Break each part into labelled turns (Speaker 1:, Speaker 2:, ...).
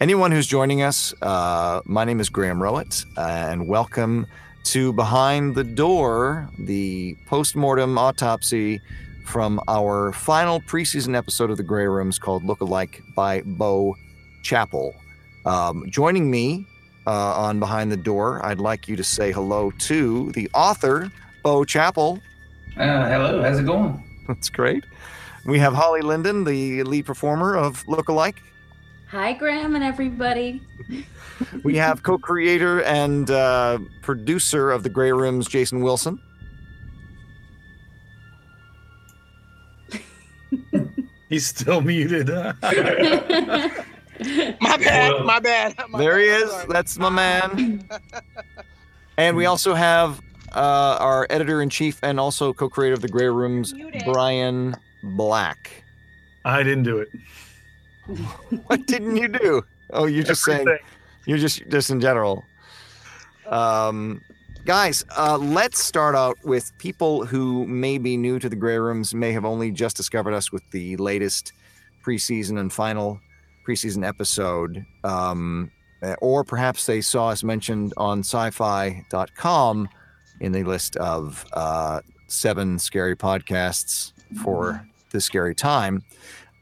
Speaker 1: Anyone who's joining us, uh, my name is Graham Rowat, and welcome to Behind the Door, the post-mortem autopsy from our final preseason episode of the Grey Rooms called Look-alike by Bo Chappell. Um, joining me uh, on Behind the Door, I'd like you to say hello to the author, Bo Chappell.
Speaker 2: Uh, hello, how's it going?
Speaker 1: That's great. We have Holly Lindin, the lead performer of Look-alike.
Speaker 3: Hi, Graham and everybody.
Speaker 1: We have co-creator and uh, producer of the Grey Rooms, Jason Wilson.
Speaker 4: He's still muted. huh?
Speaker 5: My bad. My bad. My
Speaker 1: There
Speaker 5: bad,
Speaker 1: he is.
Speaker 5: sorry.
Speaker 1: That's my man. And we also have uh, our editor in chief and also co-creator of the Grey Rooms,
Speaker 3: Muted.
Speaker 1: Brian Black.
Speaker 4: I didn't do it.
Speaker 1: What didn't you do? Oh, you're just saying. You're just just in general. Um, guys, uh, let's start out with people who may be new to the Grey Rooms, may have only just discovered us with the latest preseason and final preseason episode, um, uh, or perhaps they saw us mentioned on sci-fi.com in the list of uh, seven scary podcasts for this scary time.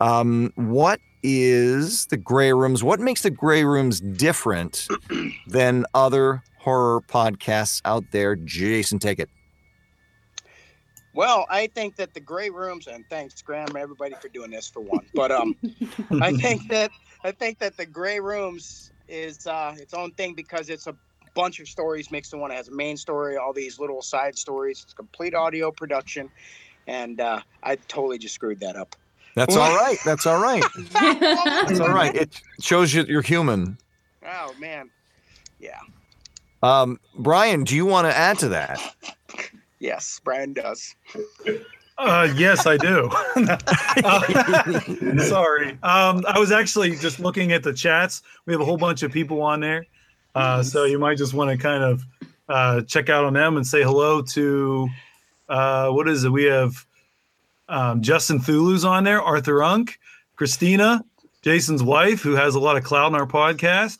Speaker 1: Um, what is the Grey Rooms? What makes the Grey Rooms different than other horror podcasts out there? Jason, take it.
Speaker 5: Well, I think that the gray rooms, and thanks, Graham, everybody for doing this for one. But um, I think that I think that the gray rooms is uh, its own thing because it's a bunch of stories mixed in one. It has a main story, all these little side stories. It's complete audio production, and uh, I totally just screwed that up.
Speaker 1: That's all right. That's all right. That's all right. It shows you you're human.
Speaker 5: Oh man, yeah,
Speaker 1: Um, Brian, do you want to add to that?
Speaker 5: yes, Brian does.
Speaker 4: Uh, yes, I do. Uh, sorry. Um, I was actually just looking at the chats. We have a whole bunch of people on there. Uh, so you might just want to kind of uh, check out on them and say hello to uh, what is it? We have um, Justin Thulu's on there, Arthur Unk, Christina, Jason's wife, who has a lot of clout in our podcast,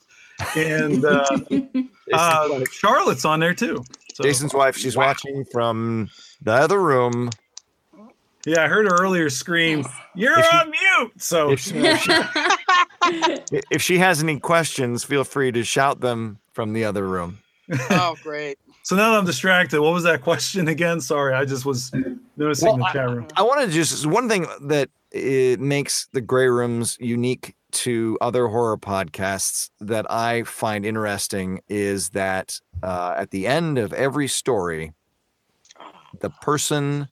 Speaker 4: and uh, uh, Charlotte's on there too. So,
Speaker 1: Jason's wife, she's watching from the other room.
Speaker 4: yeah, I heard her earlier scream, "You're
Speaker 1: If she-
Speaker 4: on mute!" So
Speaker 1: If she, if she- if she has any questions, feel free to shout them from the other room.
Speaker 5: Oh, great.
Speaker 4: So now that I'm distracted, what was that question again? Sorry, I just was noticing
Speaker 1: Well,
Speaker 4: the chat room.
Speaker 1: I want to just one thing that it makes the Grey Rooms unique to other horror podcasts that I find interesting is that uh, at the end of every story, the person,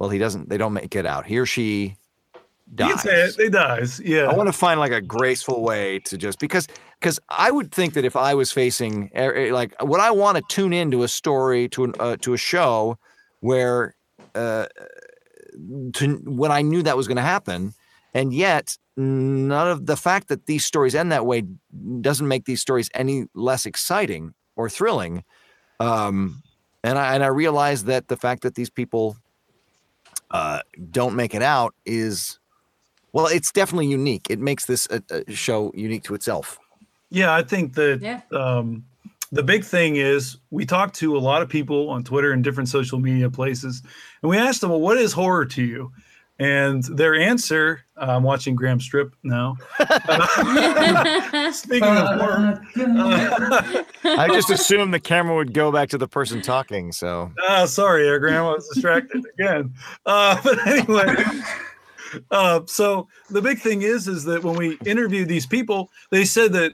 Speaker 1: well, he doesn't, they don't make it out. He or she dies.
Speaker 4: it. They dies. Yeah.
Speaker 1: I want to find like a graceful way to just because because I would think that if I was facing like would I want to tune into a story to an uh, to a show where uh to when I knew that was going to happen and yet none of the fact that these stories end that way doesn't make these stories any less exciting or thrilling um and I and I realize that the fact that these people uh don't make it out is well, it's definitely unique. It makes this a, a show unique to itself.
Speaker 4: Yeah, I think that
Speaker 3: Yeah.
Speaker 4: um, the big thing is we talked to a lot of people on Twitter and different social media places, and we asked them, "Well, what is horror to you?" And their answer, uh, I'm watching Graham Strip now. Speaking of horror, uh,
Speaker 1: I just assumed the camera would go back to the person talking. So
Speaker 4: Ah, sorry, there, Graham. I was distracted again. Uh, but anyway, uh, so the big thing is, is that when we interviewed these people, they said that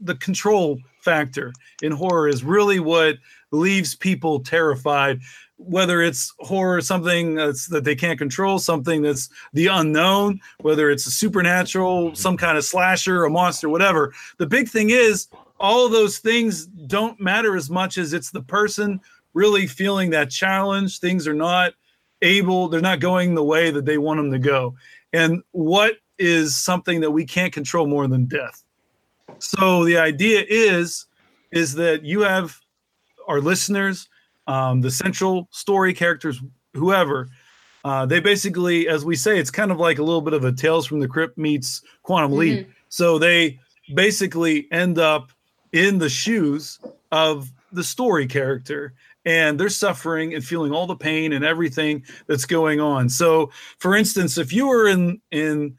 Speaker 4: the control factor in horror is really what leaves people terrified. Whether it's horror, something that's, that they can't control, something that's the unknown, whether it's a supernatural, some kind of slasher, a monster, whatever. The big thing is, all those things don't matter as much as it's the person really feeling that challenge. Things are not able, they're not going the way that they want them to go. And what is something that we can't control more than death? So the idea is is that you have our listeners, um, the central story characters, whoever. Uh, they basically, as we say, it's kind of like a little bit of a Tales from the Crypt meets Quantum Leap. So they basically end up in the shoes of the story character and they're suffering and feeling all the pain and everything that's going on. So, for instance, if you were in in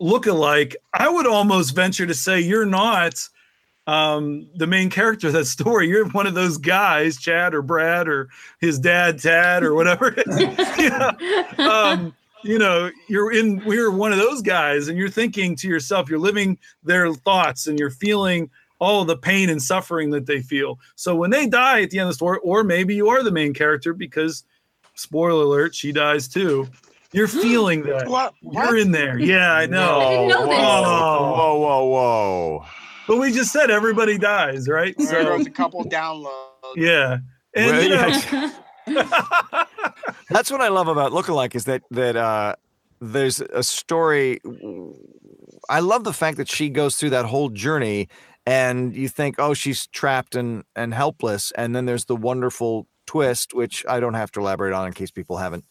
Speaker 4: lookalike, I would almost venture to say you're not um, the main character of that story. You're one of those guys, Chad or Brad or his dad, Tad or whatever. yeah. um, you know, you're in. We're one of those guys, and you're thinking to yourself, you're living their thoughts, and you're feeling all the pain and suffering that they feel. So when they die at the end of the story, or maybe you are the main character because, spoiler alert, she dies too. You're feeling that.
Speaker 5: What?
Speaker 4: You're in there. Yeah, I know.
Speaker 3: I didn't know this.
Speaker 4: Oh.
Speaker 1: Whoa, whoa, whoa!
Speaker 4: But we just said everybody dies, right?
Speaker 5: There
Speaker 4: So
Speaker 5: goes a couple downloads.
Speaker 4: yeah. And
Speaker 1: Well,
Speaker 4: you know,
Speaker 1: yeah. That's what I love about Lookalike is that that uh, there's a story. I love the fact that she goes through that whole journey, and you think, oh, she's trapped and and helpless, and then there's the wonderful twist, which I don't have to elaborate on in case people haven't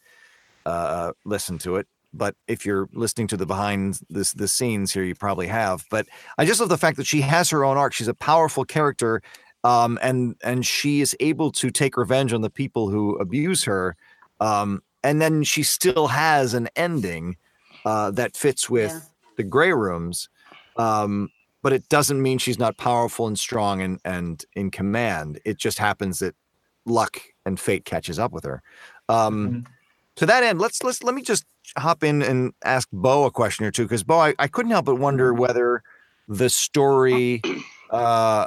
Speaker 1: uh, listened to it. But if you're listening to the behind this the scenes here, you probably have. But I just love the fact that she has her own arc. She's a powerful character, um, and and she is able to take revenge on the people who abuse her um, and then she still has an ending uh, that fits with
Speaker 3: Yeah.
Speaker 1: the gray rooms um, but it doesn't mean she's not powerful and strong and and in command. It just happens that luck and fate catches up with her. Um,
Speaker 4: Mhm.
Speaker 1: to that end let's let's let me just hop in and ask bo a question or two because bo I, I couldn't help but wonder whether the story uh,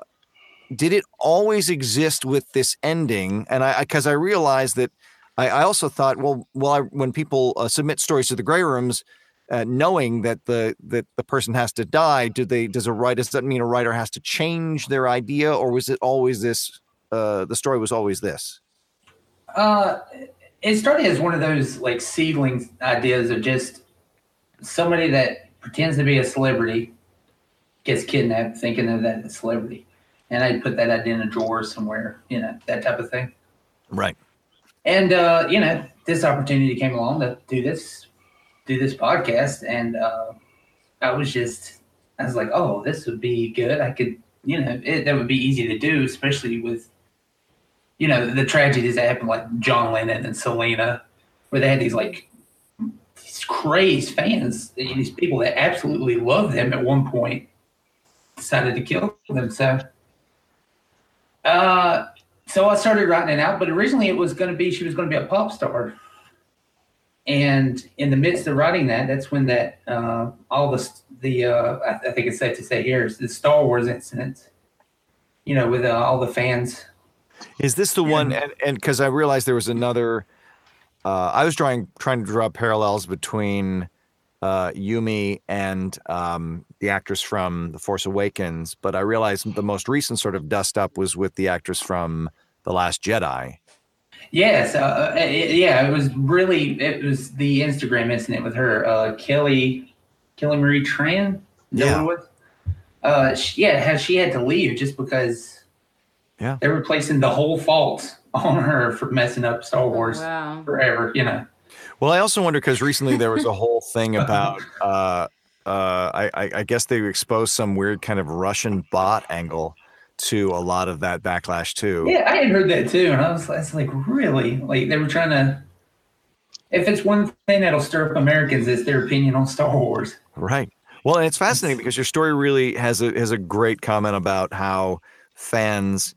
Speaker 1: did it always exist with this ending? And i because I, realized that I, I also thought well well I, when people uh, submit stories to the gray rooms uh, knowing that the that the person has to die do they does a writer does that mean a writer has to change their idea or was it always this uh, the story was always this
Speaker 2: Uh, it started as one of those like seedling ideas of just somebody that pretends to be a celebrity gets kidnapped thinking that that's a celebrity. And I put that idea in a drawer somewhere, you know, that type of thing.
Speaker 1: right
Speaker 2: And uh, you know, this opportunity came along to do this, do this podcast, and uh, I was just, I was like, oh, this would be good. I could, you know, it, that would be easy to do, especially with, you know, the tragedies that happened, like John Lennon and Selena, where they had these like these crazed fans, these people that absolutely loved them at one point, decided to kill them. So, uh, so I started writing it out, but originally it was going to be she was going to be a pop star. And in the midst of writing that, that's when that uh, all the the uh, I, I think it's safe to say here is the Star Wars incident. You know, with uh, all the fans.
Speaker 1: Is this the one? And and because I realized there was another. Uh, I was trying trying to draw parallels between uh, Yumi and um, the actress from The Force Awakens, but I realized the most recent sort of dust up was with the actress from The Last Jedi.
Speaker 2: Yes, uh, uh, it- yeah, it was really it was the Instagram incident with her, uh, Kelly, Kelly Marie Tran. Is that
Speaker 1: Yeah.
Speaker 2: what was? Uh, she, yeah, how she had to leave just because.
Speaker 1: Yeah.
Speaker 2: They were placing the whole fault on her for messing up Star Wars
Speaker 3: Wow.
Speaker 2: forever. You know.
Speaker 1: Well, I also wonder because recently there was a whole thing about. Uh, uh, I, I, I guess they exposed some weird kind of Russian bot angle to a lot of that backlash too.
Speaker 2: Yeah, I had heard that too, and I was, I was like, really? Like they were trying to. If it's one thing that'll stir up Americans, it's their opinion on Star Wars.
Speaker 1: Right. Well, and it's fascinating because your story really has a has a great comment about how fans,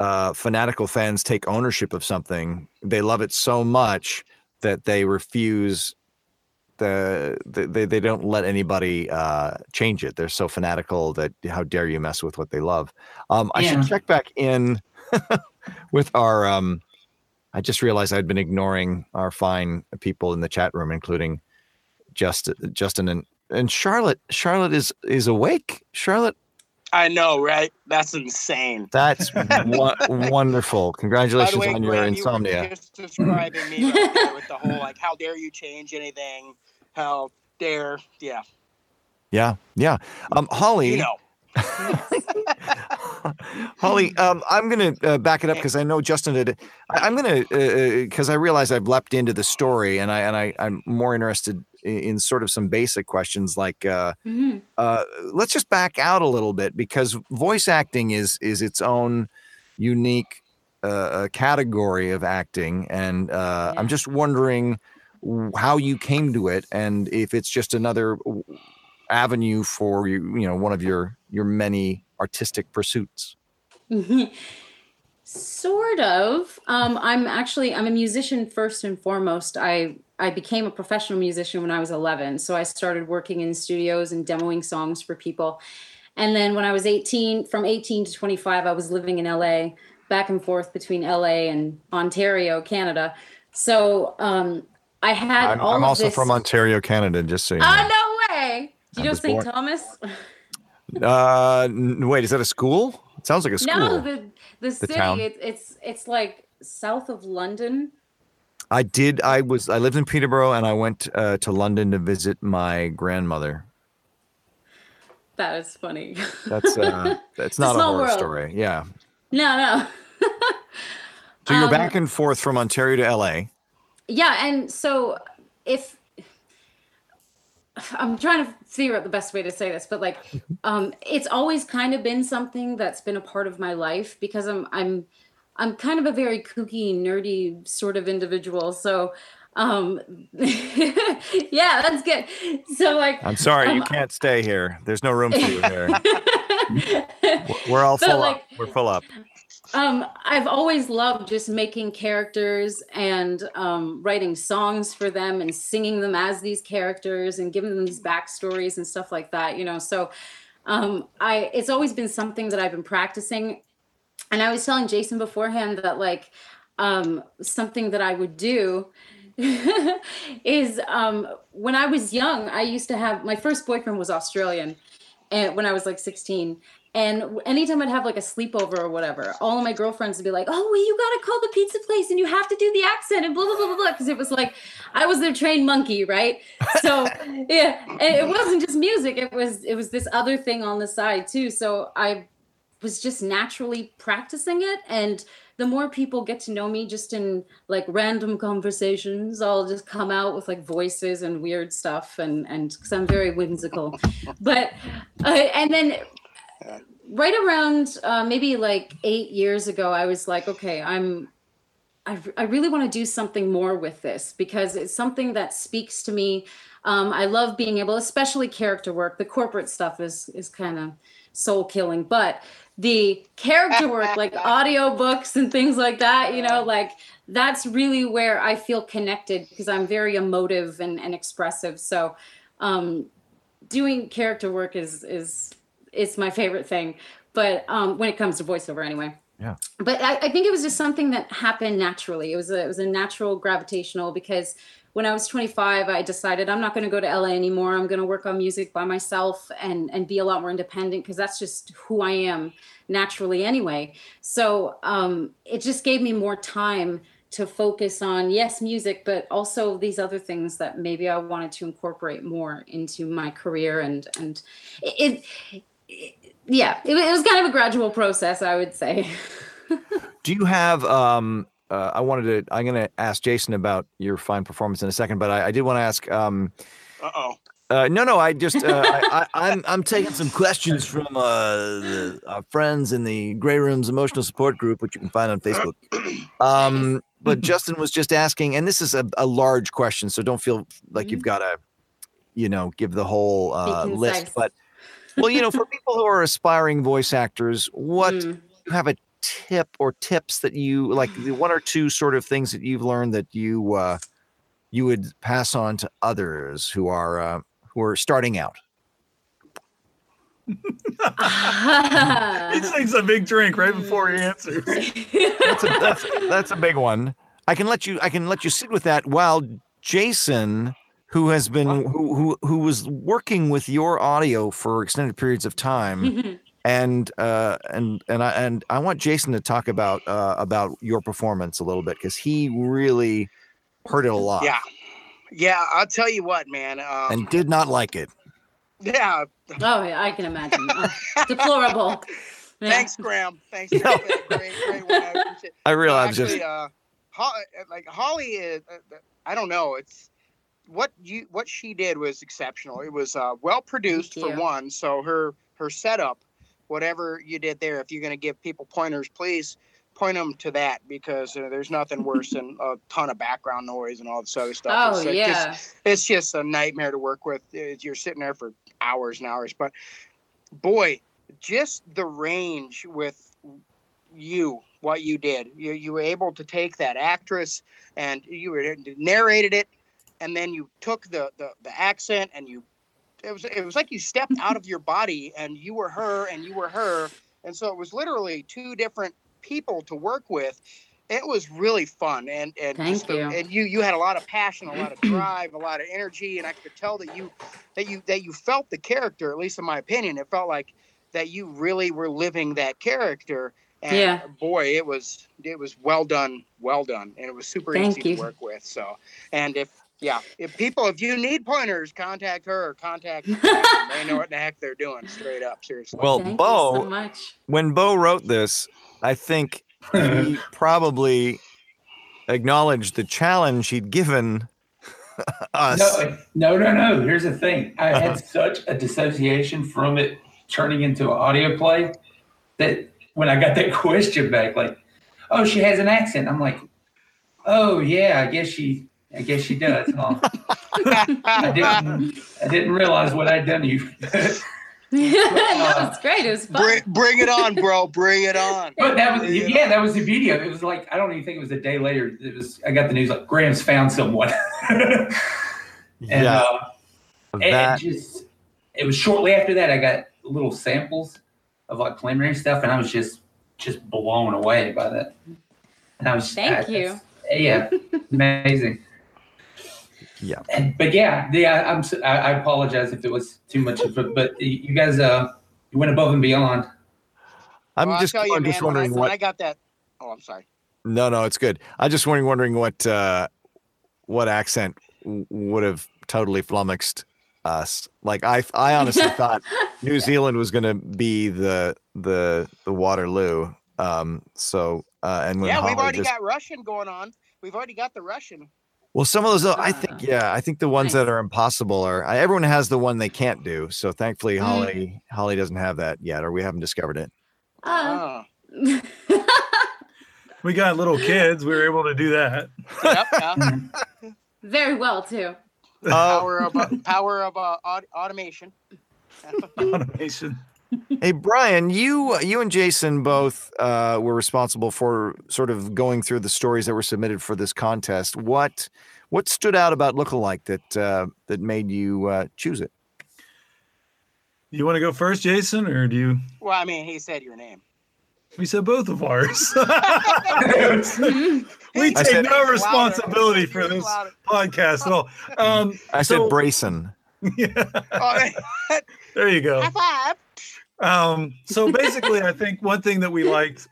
Speaker 1: uh, fanatical fans, take ownership of something. They love it so much that they refuse the, the they they don't let anybody uh, change it. They're so fanatical that how dare you mess with what they love. Um, I
Speaker 2: Yeah.
Speaker 1: should check back in with our. Um, I just realized I'd been ignoring our fine people in the chat room, including Justin, Justin and and Charlotte. Charlotte is is awake. Charlotte,
Speaker 5: I know, right? That's insane.
Speaker 1: That's wo- wonderful. Congratulations
Speaker 5: way,
Speaker 1: on your
Speaker 5: Graham, you were
Speaker 1: insomnia.
Speaker 5: just describing me right with the whole like, how dare you change anything? How dare? Yeah,
Speaker 1: Yeah, yeah. Um, Holly,
Speaker 5: you know.
Speaker 1: Holly, um, I'm going to uh, back it up because I know Justin did. I, I'm going to because I realize I've leapt into the story, and I and I I'm more interested in, in sort of some basic questions like. Uh,
Speaker 3: Mhm.
Speaker 1: uh, let's just back out a little bit because voice acting is is its own unique uh, uh, category of acting, and uh, I'm just wondering w- how you came to it, and if it's just another avenue for you, you know, one of your your many artistic pursuits.
Speaker 3: sort of. Um, I'm actually I'm a musician first and foremost. I I became a professional musician when I was 11, so I started working in studios and demoing songs for people. And then when I was 18, from 18 to 25, I was living in LA, back and forth between LA and Ontario, Canada. So um, I had
Speaker 1: I'm,
Speaker 3: all
Speaker 1: I'm
Speaker 3: of
Speaker 1: also
Speaker 3: this-
Speaker 1: from Ontario, Canada, just so you know.
Speaker 3: Oh no way! Do you know
Speaker 1: was
Speaker 3: St. Thomas?
Speaker 1: Uh, wait, is that a school? It sounds like a school.
Speaker 3: No, the the city. It, it's it's like south of London.
Speaker 1: I did. I was. I lived in Peterborough, and I went uh, to London to visit my grandmother.
Speaker 3: That is funny.
Speaker 1: That's uh, that's not a horror
Speaker 3: world.
Speaker 1: story. Yeah.
Speaker 3: no, no.
Speaker 1: So you're
Speaker 3: Um,
Speaker 1: back and forth from Ontario to LA.
Speaker 3: Yeah, and so if I'm trying to figure out the best way to say this, but like um it's always kind of been something that's been a part of my life because I'm I'm I'm kind of a very kooky, nerdy sort of individual. So um yeah, that's good. So like
Speaker 1: I'm sorry, you
Speaker 3: Um,
Speaker 1: can't stay here. There's no room for you here. We're- We're all full
Speaker 3: like-
Speaker 1: up. We're full up.
Speaker 3: Um, I've always loved just making characters and um, writing songs for them and singing them as these characters and giving them these backstories and stuff like that. You know, so um, I it's always been something that I've been practicing. And I was telling Jason beforehand that like um, something that I would do is um, when I was young, I used to have my first boyfriend was Australian, and when I was like 16. And anytime I'd have like a sleepover or whatever, all of my girlfriends would be like, "Oh, well, you gotta call the pizza place and you have to do the accent and blah blah blah blah blah," because it was like I was their trained monkey, right? So yeah, it wasn't just music; it was it was this other thing on the side too. So I was just naturally practicing it, and the more people get to know me, just in like random conversations, I'll just come out with like voices and weird stuff, and and because I'm very whimsical, but uh, and then right around uh, maybe like eight years ago, I was like, okay, I'm, I, I really want to do something more with this because it's something that speaks to me. Um, I love being able, especially character work. The corporate stuff is is kind of soul killing, but the character work, like audio books and things like that, you know, like that's really where I feel connected because I'm very emotive and, and expressive. So, um, doing character work is is is my favorite thing. But um, when it comes to voiceover, anyway.
Speaker 1: Yeah.
Speaker 3: But I, I think it was just something that happened naturally. It was a it was a natural gravitational because when I was 25, I decided I'm not going to go to LA anymore. I'm going to work on music by myself and and be a lot more independent because that's just who I am naturally anyway. So um, it just gave me more time to focus on yes music but also these other things that maybe i wanted to incorporate more into my career and and it, it, yeah it, it was kind of a gradual process i would say
Speaker 1: Do you have? Um, uh, I wanted to. I'm going to ask Jason about your fine performance in a second, but I, I did want to ask. Um,
Speaker 5: Uh oh.
Speaker 1: uh, no, no, I just uh, I, I, I'm I'm taking some questions from uh, the, our friends in the Gray Rooms Emotional Support Group, which you can find on Facebook. Um, but Justin was just asking, and this is a, a large question, so don't feel like you've got to, you know, give the whole uh, list.
Speaker 3: concise.
Speaker 1: But well, you know, for people who are aspiring voice actors, what
Speaker 3: Mm.
Speaker 1: you have a tip or tips that you like the one or two sort of things that you've learned that you uh you would pass on to others who are uh who are starting out
Speaker 4: He takes a big drink right before he answers.
Speaker 1: that's a that's, that's a big one i can let you i can let you sit with that while jason who has been who who, who was working with your audio for extended periods of time and uh, and and I and I want Jason to talk about uh, about your performance a little bit because he really heard it a lot
Speaker 5: Yeah. Yeah, I'll tell you what, man. Um,
Speaker 1: and did not like it.
Speaker 5: yeah,
Speaker 3: Oh, yeah, I can imagine. Oh, deplorable. Yeah.
Speaker 5: thanks, Graham. Thanks. for that great, great one. I.
Speaker 1: I realize
Speaker 5: actually,
Speaker 1: just
Speaker 5: uh, Ho- like Holly is. Uh, I don't know. It's what you what she did was exceptional. It was uh, well produced for one. So her her setup, whatever you did there, if you're going to give people pointers, please point them to that because uh, there's nothing worse than a ton of background noise and all this other stuff.
Speaker 3: Oh,
Speaker 5: It's, uh, just-
Speaker 3: yeah.
Speaker 5: it's just a nightmare to work with. Uh, You're sitting there for hours and hours. But boy, just the range with you, what you did. You you were able to take that actress and you were narrated it, and then you took the the, the accent and you. It was it was like you stepped out of your body and you were her and you were her, and so it was literally two different people to work with. It was really fun and and
Speaker 3: Thank
Speaker 5: the-
Speaker 3: you.
Speaker 5: and you you had a lot of passion, a lot of drive, a lot of energy, and I could tell that you that you that you felt the character. At least in my opinion, it felt like that you really were living that character. And
Speaker 3: Yeah.
Speaker 5: Uh, boy, it was it was well done, well done, and it was super
Speaker 3: Thank
Speaker 5: easy
Speaker 3: you.
Speaker 5: to work with. So, and if yeah, if people, if you need pointers, contact her or contact. them. they know what the heck they're doing. Straight up, seriously.
Speaker 1: well,
Speaker 3: Thank
Speaker 1: Bo.
Speaker 3: you so much.
Speaker 1: when Bo wrote this, I think he probably acknowledged the challenge he'd given us.
Speaker 2: No, no, no, no. Here's the thing. I had uh-huh. such a dissociation from it turning into an audio play that when I got that question back, like, oh, she has an accent. I'm like, oh yeah, I guess she, I guess she does. Huh? I didn't, I didn't realize what I'd done to you.
Speaker 3: no, it's great. It was fun.
Speaker 5: bring, bring it on, bro. Bring it on.
Speaker 2: But that was yeah, that was the video. It was like I don't even think it was a day later. It was I got the news like Graham's found someone. and
Speaker 1: yeah,
Speaker 2: uh, and
Speaker 1: that
Speaker 2: it just it was shortly after that I got little samples of like preliminary stuff, and I was just just blown away by that. And I was
Speaker 3: Thank
Speaker 2: I-
Speaker 3: you.
Speaker 2: Yeah, amazing.
Speaker 1: Yeah.
Speaker 2: And, but yeah, yeah, I'm. s- I, I apologize if it was too much of it, but you guys, uh, you went above and beyond.
Speaker 1: I'm
Speaker 5: Well, I'll
Speaker 1: just,
Speaker 5: tell you,
Speaker 1: I'm
Speaker 5: man,
Speaker 1: just
Speaker 5: when I,
Speaker 1: wondering
Speaker 5: when
Speaker 1: what.
Speaker 5: I got that. Oh, I'm sorry.
Speaker 1: No, no, it's good. I'm just wondering, wondering what uh, what accent would have totally flummoxed us. Like I, I honestly thought New Zealand was going to be the the the Waterloo. Um, so uh, and when
Speaker 5: yeah, we've already
Speaker 1: just-
Speaker 5: got Russian going on. We've already got the Russian.
Speaker 1: Well, some of those, uh, I
Speaker 3: Ah.
Speaker 1: think, yeah, I think the ones that are impossible are. I, everyone has the one they can't do. So thankfully,
Speaker 3: Mm.
Speaker 1: Holly, Holly doesn't have that yet, or we haven't discovered it.
Speaker 3: Uh,
Speaker 5: Oh.
Speaker 4: We got little kids. We were able to do that.
Speaker 5: Yep, yeah.
Speaker 3: very well too.
Speaker 1: Uh,
Speaker 5: power of uh, power of uh, aut- automation.
Speaker 4: Automation.
Speaker 1: Hey Brian, you you and Jason both uh, were responsible for sort of going through the stories that were submitted for this contest. What what stood out about Lookalike that uh, that made you uh, choose it?
Speaker 4: You want to go first, Jason, or do you?
Speaker 5: Well, I mean, he said your name.
Speaker 4: We said both of ours. We take
Speaker 1: said-
Speaker 4: no responsibility for this
Speaker 5: Louder.
Speaker 4: podcast at all. Um,
Speaker 1: I said
Speaker 4: So-
Speaker 1: Brayson.
Speaker 4: yeah,
Speaker 5: Oh,
Speaker 4: there you go.
Speaker 5: high five.
Speaker 4: Um, so basically, I think one thing that we liked,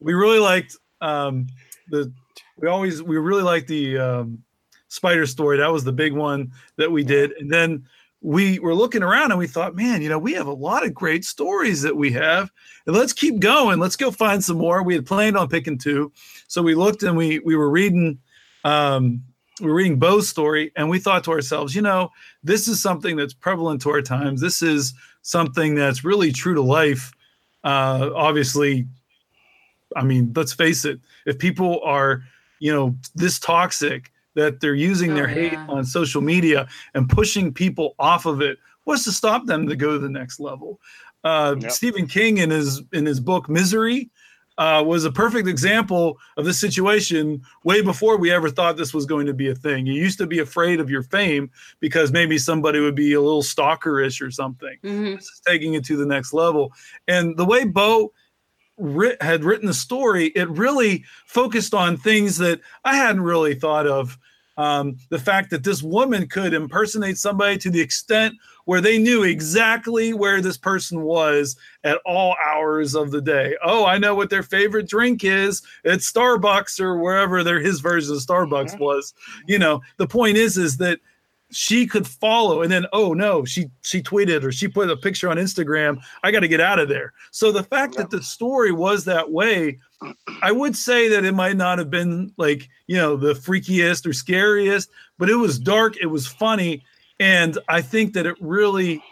Speaker 4: we really liked um, the, we always, we really liked the um, spider story. That was the big one that we did. And then we were looking around and we thought, man, you know, we have a lot of great stories that we have. And let's keep going. Let's go find some more. We had planned on picking two. So we looked and we, we were reading, um, we were reading Bo's story and we thought to ourselves, you know, this is something that's prevalent to our times. This is something that's really true to life. Uh, obviously, I mean, let's face it, if people are, you know, this toxic that they're using their
Speaker 3: Oh,
Speaker 4: hate
Speaker 3: yeah.
Speaker 4: on social media and pushing people off of it, what's to stop them to go to the next level? Uh,
Speaker 5: Yep.
Speaker 4: Stephen King in his in his book Misery uh, was a perfect example of this situation way before we ever thought this was going to be a thing. You used to be afraid of your fame because maybe somebody would be a little stalkerish or something.
Speaker 3: Mhm.
Speaker 4: This is taking it to the next level. And the way Bo writ- had written the story, it really focused on things that I hadn't really thought of Um, the fact that this woman could impersonate somebody to the extent where they knew exactly where this person was at all hours of the day. Oh, I know what their favorite drink is. It's Starbucks or wherever their his version of Starbucks was. You know, the point is, is that she could follow. And then oh no she she tweeted or she put a picture on instagram. I got to get out of there. So the fact that the story was that way i would say that it might not have been like you know the freakiest or scariest but it was dark it was funny. And i think that it really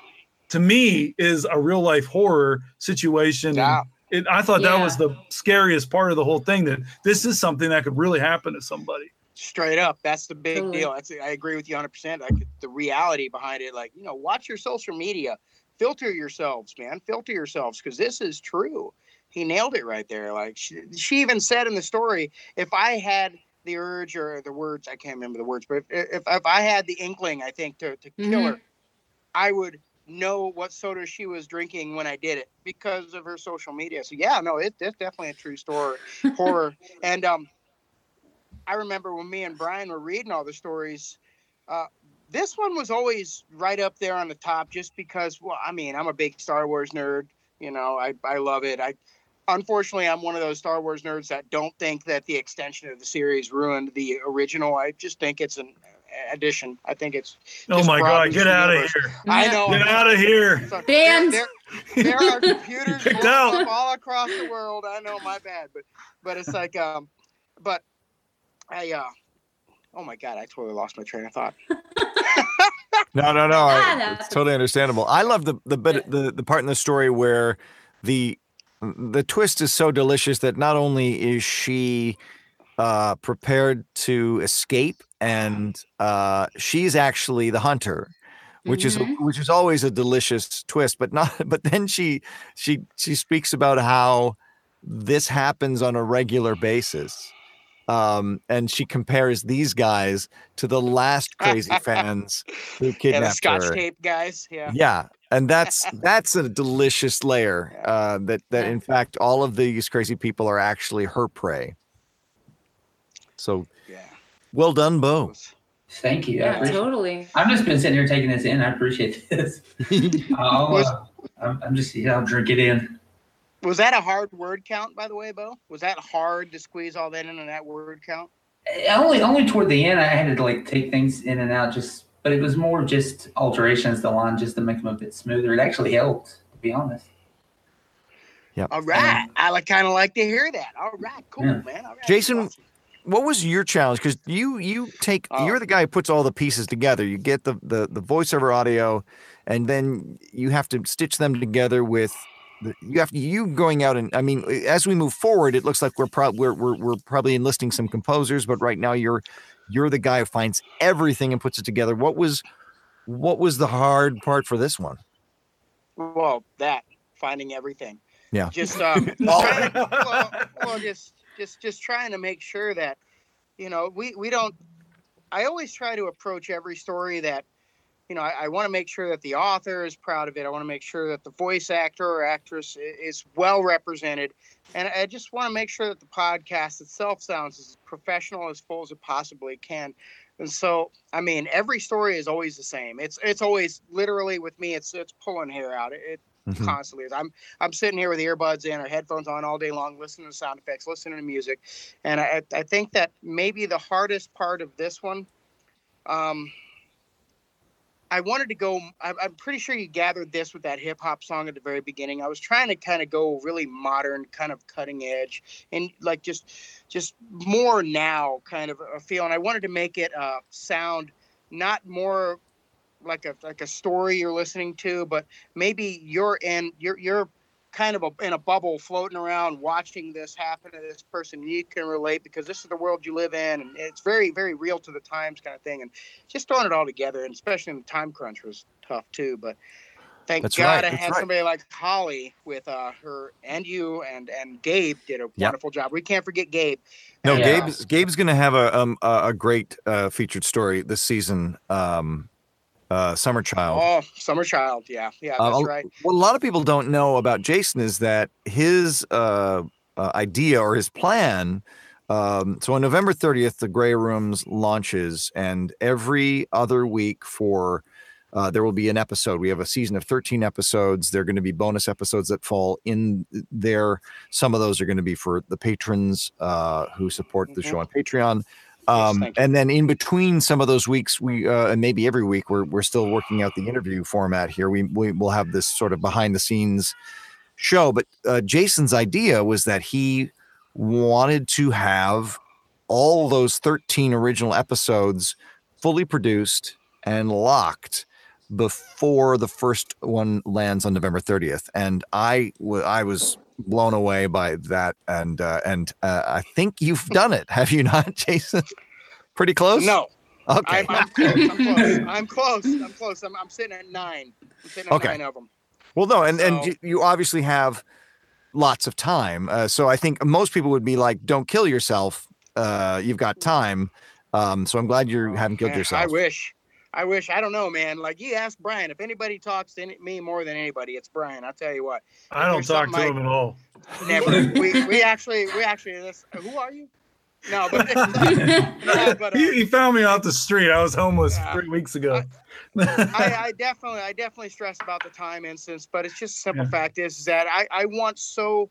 Speaker 4: to me is a real life horror situation.
Speaker 5: Yeah.
Speaker 4: and it, i thought that was the scariest part of the whole thing that this is something that could really happen to somebody
Speaker 5: Straight up, that's the big
Speaker 3: Totally.
Speaker 5: deal. That's I agree with you 100. percent Like the reality behind it, like you know, watch your social media, filter yourselves, man, filter yourselves, because this is true. He nailed it right there. Like she, she even said in the story, if I had the urge or the words, I can't remember the words, but if if, if I had the inkling, I think to to kill
Speaker 3: Mhm.
Speaker 5: her, I would know what soda she was drinking when I did it because of her social media. So yeah, no, it, it's definitely a true story, horror. And um, I remember when me and Brian were reading all the stories. Uh, this one was always right up there on the top, just because. Well, I mean, I'm a big Star Wars nerd. You know, I I love it. I unfortunately I'm one of those Star Wars nerds that don't think that the extension of the series ruined the original. I just think it's an addition. I think it's.
Speaker 4: oh my god
Speaker 5: broadens
Speaker 4: get
Speaker 5: the
Speaker 4: out of here
Speaker 5: I know.
Speaker 4: get out of here
Speaker 5: So
Speaker 3: Banned.
Speaker 5: There, there, there are computers
Speaker 4: out.
Speaker 5: all across the world. I know, my bad, but but it's like um, but I uh, oh my god, I totally lost my train of thought.
Speaker 1: No, no, no. I- it's totally understandable. I love the the bit the, the part in the story where the the twist is so delicious that not only is she uh prepared to escape and uh she's actually the hunter which is
Speaker 3: Mhm.
Speaker 1: which is always a delicious twist but not but then she she she speaks about how this happens on a regular basis um and she compares these guys to the last crazy fans who
Speaker 5: Yeah, the
Speaker 1: kidnapped
Speaker 5: Scotch
Speaker 1: her
Speaker 5: tape guys. Yeah.
Speaker 1: yeah and that's that's a delicious layer uh that that in fact all of these crazy people are actually her prey so
Speaker 5: Yeah.
Speaker 1: well done bo
Speaker 2: Thank you.
Speaker 3: Yeah, totally.
Speaker 2: I've just been sitting here taking this in. I appreciate this. I'll, uh, I'm, I'm just, yeah, I'll drink it in.
Speaker 5: Was that a hard word count, by the way, Bo? Was that hard to squeeze all that in on that word count?
Speaker 2: Uh, Only, only toward the end, I had to like take things in and out. Just, but it was more just alterations to the line, just to make them a bit smoother. It actually helped, to be honest. Yeah.
Speaker 5: All right. I like kind of like to hear that. All right. Cool,
Speaker 2: Yeah.
Speaker 5: man. All right.
Speaker 1: Jason,
Speaker 5: Awesome.
Speaker 1: what was your challenge because you you take
Speaker 5: Oh.
Speaker 1: you're the guy who puts all the pieces together you get the the the voiceover audio and then you have to stitch them together with the, you have you going out and i mean as we move forward it looks like we're probably we're, we're, we're probably enlisting some composers but right now you're you're the guy who finds everything and puts it together what was what was the hard part for this one
Speaker 5: Well, that finding everything.
Speaker 1: Yeah.
Speaker 5: Just um, trying to- well, well, just just just trying to make sure that you know we we don't. I always try to approach every story that you know. I, I want to make sure that the author is proud of it. I want to make sure that the voice actor or actress is well represented, and I just want to make sure that the podcast itself sounds as professional as full as it possibly can. And so, I mean, every story is always the same. It's it's always literally with me. It's it's pulling hair out. It, it
Speaker 1: Mhm.
Speaker 5: constantly is. I'm I'm sitting here with earbuds in or headphones on all day long, listening to sound effects, listening to music, and I I think that maybe the hardest part of this one, um, I wanted to go. I'm, pretty sure you gathered this with that hip hop song at the very beginning. I was trying to kind of go really modern, kind of cutting edge, and like just just more now kind of a feel. And I wanted to make it uh, sound not more like a like a story you're listening to, but maybe you're in you're you're kind of a, in a bubble floating around watching this happen to this person you can relate because this is the world you live in and it's very very real to the times kind of thing and just throwing it all together and especially in the time crunch was tough too but thank
Speaker 1: That's
Speaker 5: god
Speaker 1: right,
Speaker 5: i
Speaker 1: that's
Speaker 5: had
Speaker 1: right.
Speaker 5: somebody like holly with uh her and you and and gabe did a
Speaker 1: Yep.
Speaker 5: wonderful job we can't forget gabe
Speaker 1: no
Speaker 2: Yeah.
Speaker 1: gabe's gabe's gonna have a um a, a great uh featured story this season um uh summer child
Speaker 5: oh summer child yeah yeah
Speaker 1: Uh,
Speaker 5: that's
Speaker 1: a-
Speaker 5: right
Speaker 1: What a lot of people don't know about Jason is that his uh, uh, idea or his plan Um, so on November 30th, the Grey Rooms launches, and every other week for uh, there will be an episode. We have a season of 13 episodes. There are going to be bonus episodes that fall in there. Some of those are going to be for the patrons uh, who support the show on Patreon. Um,
Speaker 5: you.
Speaker 1: and then in between some of those weeks, we uh, and maybe every week, we're we're still working out the interview format here. We we will have this sort of behind the scenes show. But uh, Jason's idea was that he wanted to have all those 13 original episodes fully produced and locked before the first one lands on November 30th. And I I was blown away by that. And uh, and uh, I think you've done it, have you not, Jason? Pretty close.
Speaker 5: No,
Speaker 1: Okay.
Speaker 5: I'm, I'm close. I'm close. I'm close. I'm close. I'm, I'm sitting at nine. I'm sitting at
Speaker 1: Okay.
Speaker 5: nine of them.
Speaker 1: Well, no, and and
Speaker 5: So-
Speaker 1: you, you obviously have lots of time. Uh, so I think most people would be like, "Don't kill yourself. Uh, you've got time." Um, so I'm glad you haven't killed yourself.
Speaker 5: I wish. I wish. I don't know, man. Like you ask Brian. If anybody talks to any, me more than anybody, it's Brian. I'll tell you what.
Speaker 4: I don't talk to
Speaker 5: something
Speaker 4: him at all.
Speaker 5: Never. we we actually we actually. This, who are you? No, but no, but uh,
Speaker 4: He, he found me off the street. I was homeless
Speaker 5: Yeah.
Speaker 4: three weeks ago.
Speaker 5: I, I definitely, I definitely stress about the time instance, but it's just simple
Speaker 4: Yeah.
Speaker 5: fact is, is that I, I want so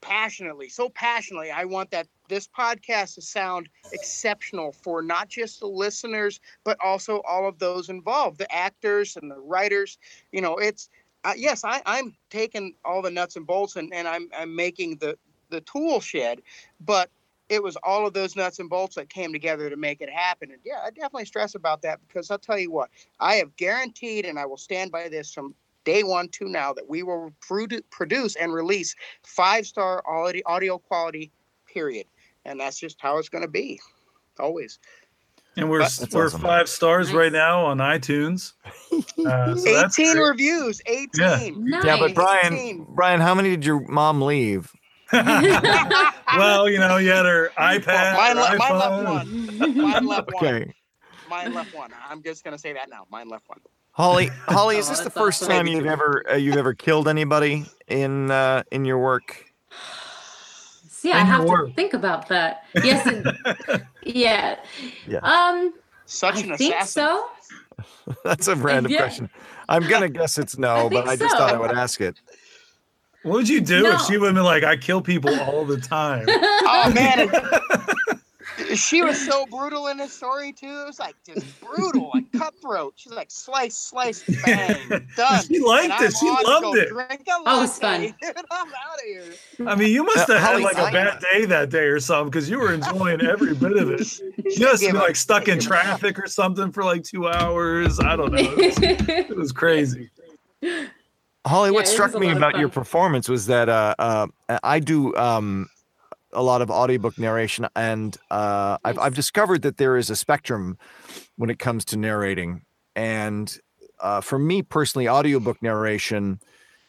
Speaker 5: passionately, so passionately, I want that this podcast to sound exceptional for not just the listeners, but also all of those involved, the actors and the writers. You know, it's uh, yes, I, I'm taking all the nuts and bolts and, and I'm, I'm making the the tool shed, but it was all of those nuts and bolts that came together to make it happen. And yeah, I definitely stress about that because I'll tell you what, I have guaranteed, and I will stand by this from day one to now, that we will produce and release five star audio, audio quality, period. And that's just how it's going to be, always.
Speaker 4: And we're
Speaker 1: That's
Speaker 4: we're
Speaker 1: awesome.
Speaker 4: five stars
Speaker 3: Nice.
Speaker 4: right now on iTunes. Uh, so
Speaker 5: 18 reviews, 18.
Speaker 4: Yeah.
Speaker 1: Yeah, but Brian,
Speaker 5: 18.
Speaker 1: Brian, how many did your mom leave?
Speaker 4: well, you know, you had her iPad,
Speaker 5: mine,
Speaker 4: her
Speaker 5: le- mine left
Speaker 4: iPhone.
Speaker 5: one. Mine left one.
Speaker 1: Okay,
Speaker 5: Mine left one. I'm just going to say that now. Mine left one.
Speaker 1: Holly, Holly, is this the first time you've ever uh, you've ever killed anybody in uh, in your work?
Speaker 3: See, I have
Speaker 4: your
Speaker 3: to think about that. Yes, it- yeah.
Speaker 1: Yeah.
Speaker 3: Um,
Speaker 5: Such
Speaker 3: I
Speaker 5: an
Speaker 3: think
Speaker 5: assassin.
Speaker 3: so.
Speaker 1: That's a random
Speaker 3: Yeah.
Speaker 1: question. I'm gonna guess it's no, but I just thought I would ask it.
Speaker 4: What would you do
Speaker 3: No.
Speaker 4: if she would have been like, I kill people all the time?
Speaker 5: Oh, man. She was so brutal in this story, too. It was like just brutal, like cutthroat. She's like, slice, slice, bang, done.
Speaker 4: She liked
Speaker 5: And
Speaker 4: it.
Speaker 5: I'm
Speaker 4: She loved it.
Speaker 5: Drink a
Speaker 3: Oh, it's
Speaker 5: latte.
Speaker 3: fun.
Speaker 5: I'm out of here.
Speaker 4: I mean, you must
Speaker 1: Uh,
Speaker 4: have had like a bad day that day or something because you were enjoying every bit of it. You must like stuck in traffic or something for like two hours. I don't know. It was, it was crazy.
Speaker 1: Holly,
Speaker 3: Yeah,
Speaker 1: what struck me
Speaker 3: lot of
Speaker 1: about your performance was that uh, uh, I do um, a lot of audiobook narration, and uh, I've, I've discovered that there is a spectrum when it comes to narrating. And uh, for me personally, audiobook narration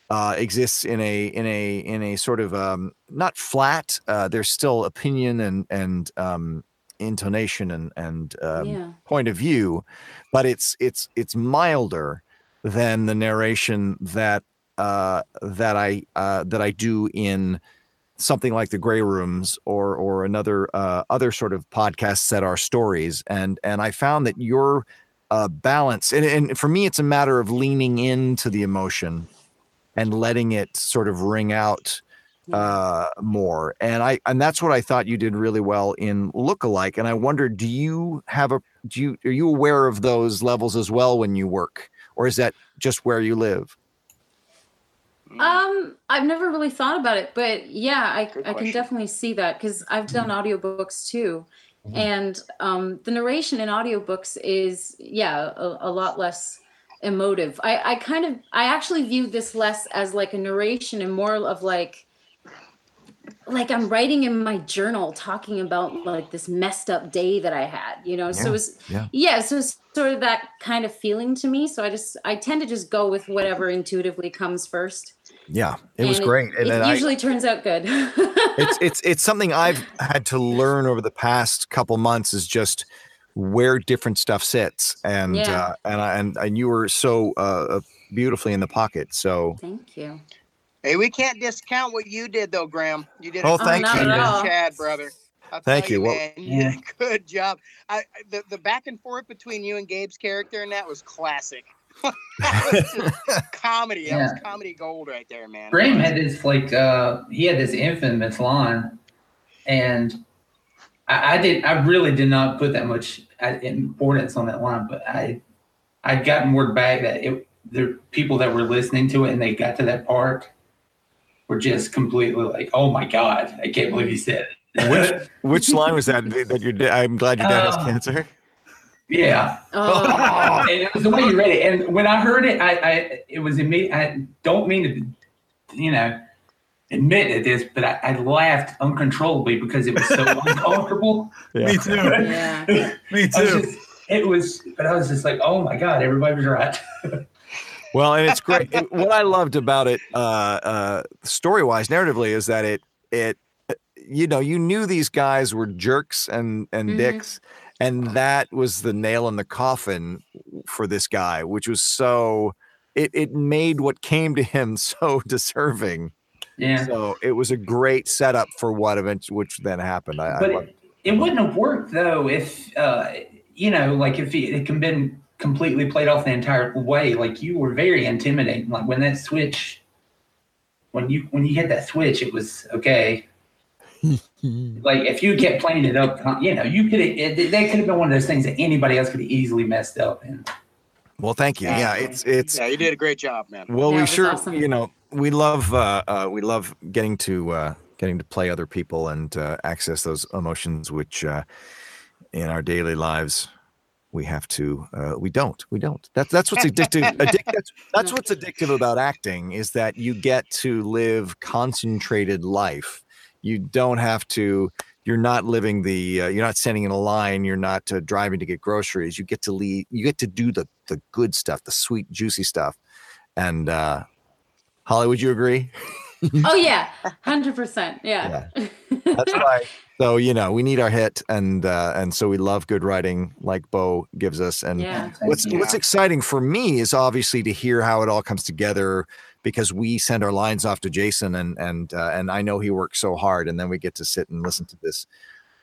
Speaker 1: uh, exists in a in a in a sort of um, not flat. Uh, there's still opinion and and um, intonation and and um,
Speaker 3: yeah.
Speaker 1: point of view, but it's it's it's milder than the narration that uh, that I uh, that I do in something like the Gray Rooms or or another uh, other sort of podcasts that are stories, and and I found that your uh, balance and, and for me it's a matter of leaning into the emotion and letting it sort of ring out uh more and i and that's what i thought you did really well in lookalike and i wonder do you have a do you are you aware of those levels as well when you work or is that just where you live
Speaker 3: Um, I've never really thought about it, but yeah, I,
Speaker 5: Good
Speaker 3: I can definitely see that because I've done audiobooks too.
Speaker 1: Mhm.
Speaker 3: And um, the narration in audiobooks is, yeah, a, a lot less emotive. I, I kind of, I actually view this less as like a narration and more of like, like I'm writing in my journal talking about like this messed up day that I had, you know? So
Speaker 1: Yeah,
Speaker 3: it's,
Speaker 1: yeah.
Speaker 3: yeah, so it's sort of that kind of feeling to me. So I just, I tend to just go with whatever intuitively comes first.
Speaker 1: Yeah it was
Speaker 3: And
Speaker 1: great and
Speaker 3: It
Speaker 1: then I,
Speaker 3: usually turns out good.
Speaker 1: it's it's it's something I've had to learn over the past couple months is just where different stuff sits and
Speaker 3: Yeah.
Speaker 1: uh, and I, and and you were so uh, beautifully in the pocket so
Speaker 3: Thank you.
Speaker 5: Hey, we can't discount what you did, though, Graham. You did.
Speaker 1: Oh,
Speaker 5: a
Speaker 1: thank
Speaker 3: you.
Speaker 5: job
Speaker 3: Not at
Speaker 5: as
Speaker 3: all.
Speaker 5: Chad, brother. I'll
Speaker 1: Thank
Speaker 5: tell
Speaker 1: you. Well-
Speaker 5: man, you did good job. I, I- the the back and forth between you and Gabe's character and that was classic. That was comedy. That was
Speaker 2: Yeah.
Speaker 5: comedy gold right there, man.
Speaker 2: Graham had this like uh he had this infamous line, and I, I did I really did not put that much uh, importance on that line, but I I'd gotten word back that it the people that were listening to it and they got to that part were just completely like, oh my god, I can't believe he said it.
Speaker 1: Which which line was that? That your da- I'm glad your dad has
Speaker 2: Uh,
Speaker 1: cancer.
Speaker 2: Yeah.
Speaker 3: Oh,
Speaker 2: and it was the way you read it. And when I heard it, I, I it was immediate. I don't mean to, you know, admit this, but I, I laughed uncontrollably because it was so uncomfortable.
Speaker 4: Me too.
Speaker 3: yeah.
Speaker 4: Me too.
Speaker 2: just, it was, but I was just like, oh my god, everybody was right.
Speaker 1: Well, and it's great. What I loved about it, uh, uh, story wise, narratively, is that it it you know you knew these guys were jerks and and
Speaker 3: Mhm.
Speaker 1: dicks, and that was the nail in the coffin for this guy, which was so. It, it made what came to him so deserving.
Speaker 2: Yeah,
Speaker 1: So it was a great setup for what event which then happened. I, I
Speaker 2: but
Speaker 1: loved
Speaker 2: it, it wouldn't have worked though if uh, you know, like if it, it can been completely played off the entire way. Like you were very intimidating. Like when that switch, when you when you hit that switch, it was okay. like if you get playing it up, you know, you could it, that could have been one of those things that anybody else could have easily messed up. And
Speaker 1: Well, thank you. Yeah, it's it's
Speaker 5: yeah, you did a great job, man.
Speaker 1: Well,
Speaker 3: Yeah,
Speaker 1: we sure,
Speaker 3: awesome.
Speaker 1: you know, we love uh, uh, we love getting to uh, getting to play other people and uh, access those emotions, which uh, in our daily lives we have to uh, we don't we don't. That's that's what's addictive. addic- that's, that's what's addictive about acting is that you get to live concentrated life. You don't have to. You're not living the. Uh, you're not standing in a line. You're not uh, driving to get groceries. You get to lead. You get to do the the good stuff, the sweet, juicy stuff. And uh, Holly, would you agree?
Speaker 3: Oh yeah, hundred percent. Yeah.
Speaker 1: That's why. So you know, we need our hit, and uh, and so we love good writing, like Bo gives us. And
Speaker 3: Yeah.
Speaker 1: what's what's exciting for me is obviously to hear how it all comes together because we send our lines off to Jason, and and uh, and I know he works so hard, and then we get to sit and listen to this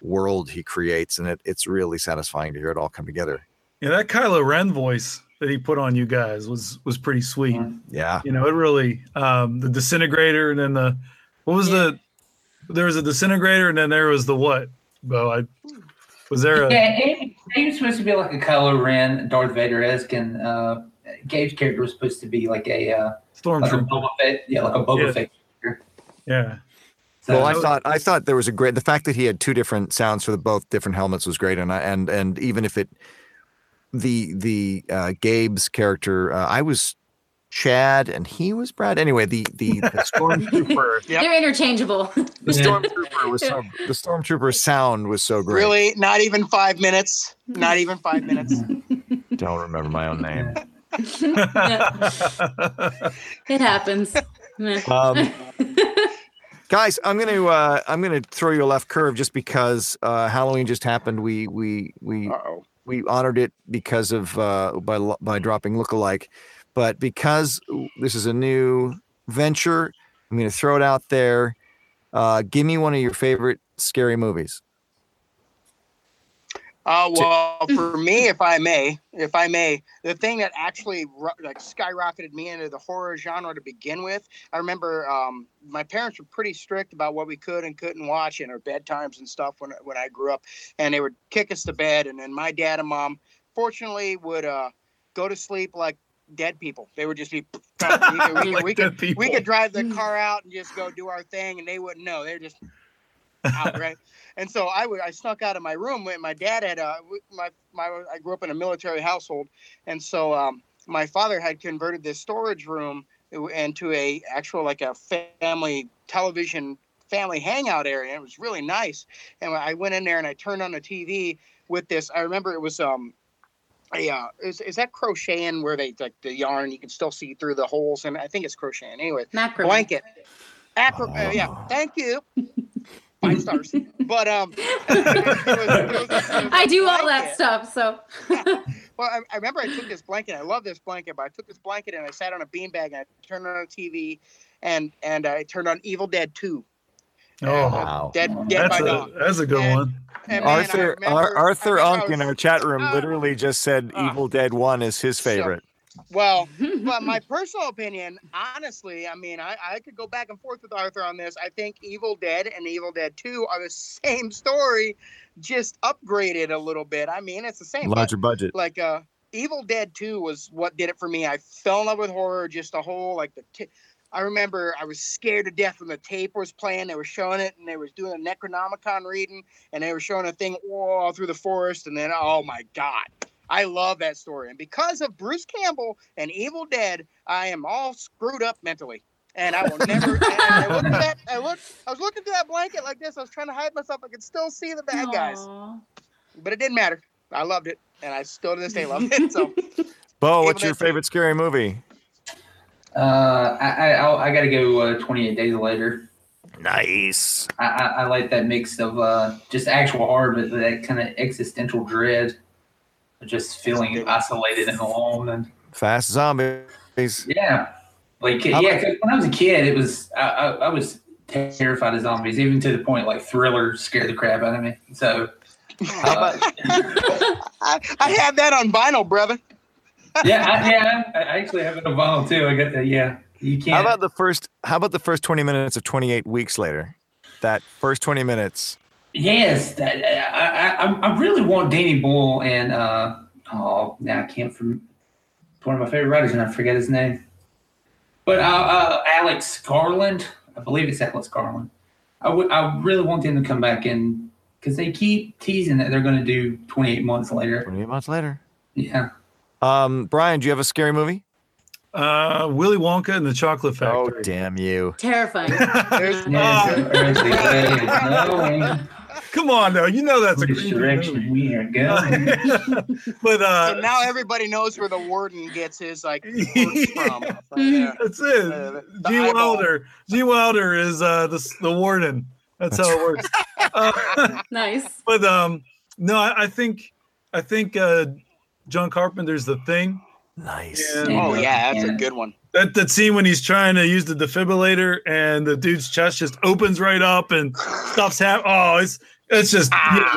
Speaker 1: world he creates, and it, it's really satisfying to hear it all come together.
Speaker 4: Yeah, that Kylo Ren voice that he put on you guys was was pretty sweet.
Speaker 1: Yeah.
Speaker 4: You know, it really um the disintegrator and then the what was the there was a disintegrator and then there was the what? Bo, I was there a
Speaker 2: yeah, he, he was supposed to be like a Kylo Ren, Darth Vader esque, and uh, Gabe's character was supposed to be like a uh,
Speaker 4: stormtrooper?
Speaker 2: Boba Fett, yeah, like a Boba
Speaker 4: Yeah.
Speaker 2: Fett.
Speaker 4: Yeah.
Speaker 2: So,
Speaker 1: Well, I thought I thought there was a great the fact that he had two different sounds for the both different helmets was great, and I, and and even if it the the uh, Gabe's character, uh, I was Chad and he was Brad. Anyway, the the, the stormtrooper
Speaker 5: Yep.
Speaker 3: They're interchangeable.
Speaker 1: the
Speaker 2: Yeah.
Speaker 1: stormtrooper was so the stormtrooper sound was so great.
Speaker 5: Really, not even five minutes. Not even five minutes.
Speaker 1: Don't remember my own name.
Speaker 3: It happens.
Speaker 1: Um, guys, I'm gonna uh, I'm gonna throw you a left curve just because uh, Halloween just happened. We we we
Speaker 5: Uh oh.
Speaker 1: we honored it because of uh, by lo- by dropping lookalike, but because this is a new venture, I'm going to throw it out there. Uh, give me one of your favorite scary movies.
Speaker 5: Uh, well, for me, if I may, if I may, the thing that actually like skyrocketed me into the horror genre to begin with, I remember um, my parents were pretty strict about what we could and couldn't watch in our bedtimes and stuff when when I grew up, and they would kick us to bed, and then my dad and mom, fortunately, would uh, go to sleep like dead people. They would just be. We could, we could,
Speaker 4: Like
Speaker 5: we
Speaker 4: dead
Speaker 5: could,
Speaker 4: people.
Speaker 5: we could drive the car out and just go do our thing, and they wouldn't know. They're just out, right? And so I would I snuck out of my room when my dad had uh w- my my I grew up in a military household, and so um, my father had converted this storage room into a actual like a family television family hangout area. It was really nice, and I went in there and I turned on the TV with this. I remember it was um. A, uh, is, is that crocheting where they like the yarn you can still see through the holes and I think it's crocheting anyway
Speaker 3: Macrame.
Speaker 5: blanket. Acro- uh, yeah, thank you. Five stars. But um, it was- it was- it was
Speaker 3: I do all that stuff. So
Speaker 5: Well, I, I remember I took this blanket. I love this blanket, but I took this blanket and I sat on a beanbag and I turned on a TV, and and I turned on Evil Dead Two,
Speaker 4: Oh,
Speaker 1: Wow.
Speaker 5: Dead, dead
Speaker 4: that's
Speaker 5: by
Speaker 4: a
Speaker 5: dawn.
Speaker 4: that's a good
Speaker 5: And-
Speaker 4: one.
Speaker 5: And man, I
Speaker 1: Arthur Ar- Arthur
Speaker 5: I think I
Speaker 1: Unk in our chat room
Speaker 5: uh,
Speaker 1: literally just said
Speaker 5: uh,
Speaker 1: Evil Dead One is his favorite.
Speaker 5: Well, but my personal opinion, honestly, I mean, I, I could go back and forth with Arthur on this. I think Evil Dead and Evil Dead 2 are the same story, just upgraded a little bit. I mean, it's the same.
Speaker 1: Larger budget.
Speaker 5: like uh Evil Dead 2 was what did it for me. I fell in love with horror, just the whole like the t- I remember I was scared to death when the tape was playing. They were showing it and they was doing a Necronomicon reading and they were showing a thing all through the forest and then oh my god. I love that story. And because of Bruce Campbell and Evil Dead, I am all screwed up mentally. And I will never I looked at that I looked I was looking through that blanket like this. I was trying to hide myself. I could still see the bad guys. But it didn't matter. I loved it. And I still to this day love it. So
Speaker 1: Bo,
Speaker 5: Evil
Speaker 1: what's your
Speaker 5: Dead
Speaker 1: favorite scary movie?
Speaker 2: Uh, I I, I'll- got to go uh, 28 Days Later.
Speaker 1: Nice.
Speaker 2: I, I, I like that mix of uh, just actual horror, but that kind of existential dread, of just feeling isolated and alone. And
Speaker 1: Fast zombies.
Speaker 2: yeah, like
Speaker 1: How
Speaker 2: yeah, 'cause when I was a kid, it was I, I, I was terrified of zombies, even to the point like Thriller scared the crap out of me. So
Speaker 1: How about
Speaker 5: I, I have that on vinyl, brother.
Speaker 2: yeah, I, yeah, I I actually have it on vinyl too. I got that. Yeah, you can't.
Speaker 1: how about the first how about the first 20 minutes of 28 weeks later? That first 20 minutes.
Speaker 2: Yes, that, I, I, I I really want Danny Boyle and uh, oh, now I can't from one of my favorite writers, and I forget his name. But uh, uh, Alex Garland, I believe it's Alex Garland. I would, I really want them to come back and because they keep teasing that they're going to do 28 months later.
Speaker 1: 28 months later.
Speaker 2: Yeah.
Speaker 1: Um, Brian, do you have a scary movie?
Speaker 4: Uh, Willy Wonka and the Chocolate Factory.
Speaker 1: Oh, damn you.
Speaker 3: Terrifying.
Speaker 5: There's,
Speaker 2: Yeah, So earthly way is going,
Speaker 4: come on, though. You know that's a
Speaker 2: which
Speaker 4: creepy
Speaker 2: direction
Speaker 4: movie.
Speaker 2: we are going.
Speaker 4: but uh,
Speaker 5: so now everybody knows where the warden gets his like quirks from. Yeah.
Speaker 4: That's it.
Speaker 5: Uh,
Speaker 4: G
Speaker 5: eyeball.
Speaker 4: Wilder. Gene Wilder is uh the the warden. That's how it works. Uh,
Speaker 3: nice.
Speaker 4: but um, no, I, I think I think uh, John Carpenter's The Thing.
Speaker 1: Nice.
Speaker 4: And
Speaker 5: Oh yeah, that's
Speaker 2: Yeah.
Speaker 5: a good one.
Speaker 4: that that scene when he's trying to use the defibrillator and the dude's chest just opens right up and stuff's hap- Oh, it's it's just yeah,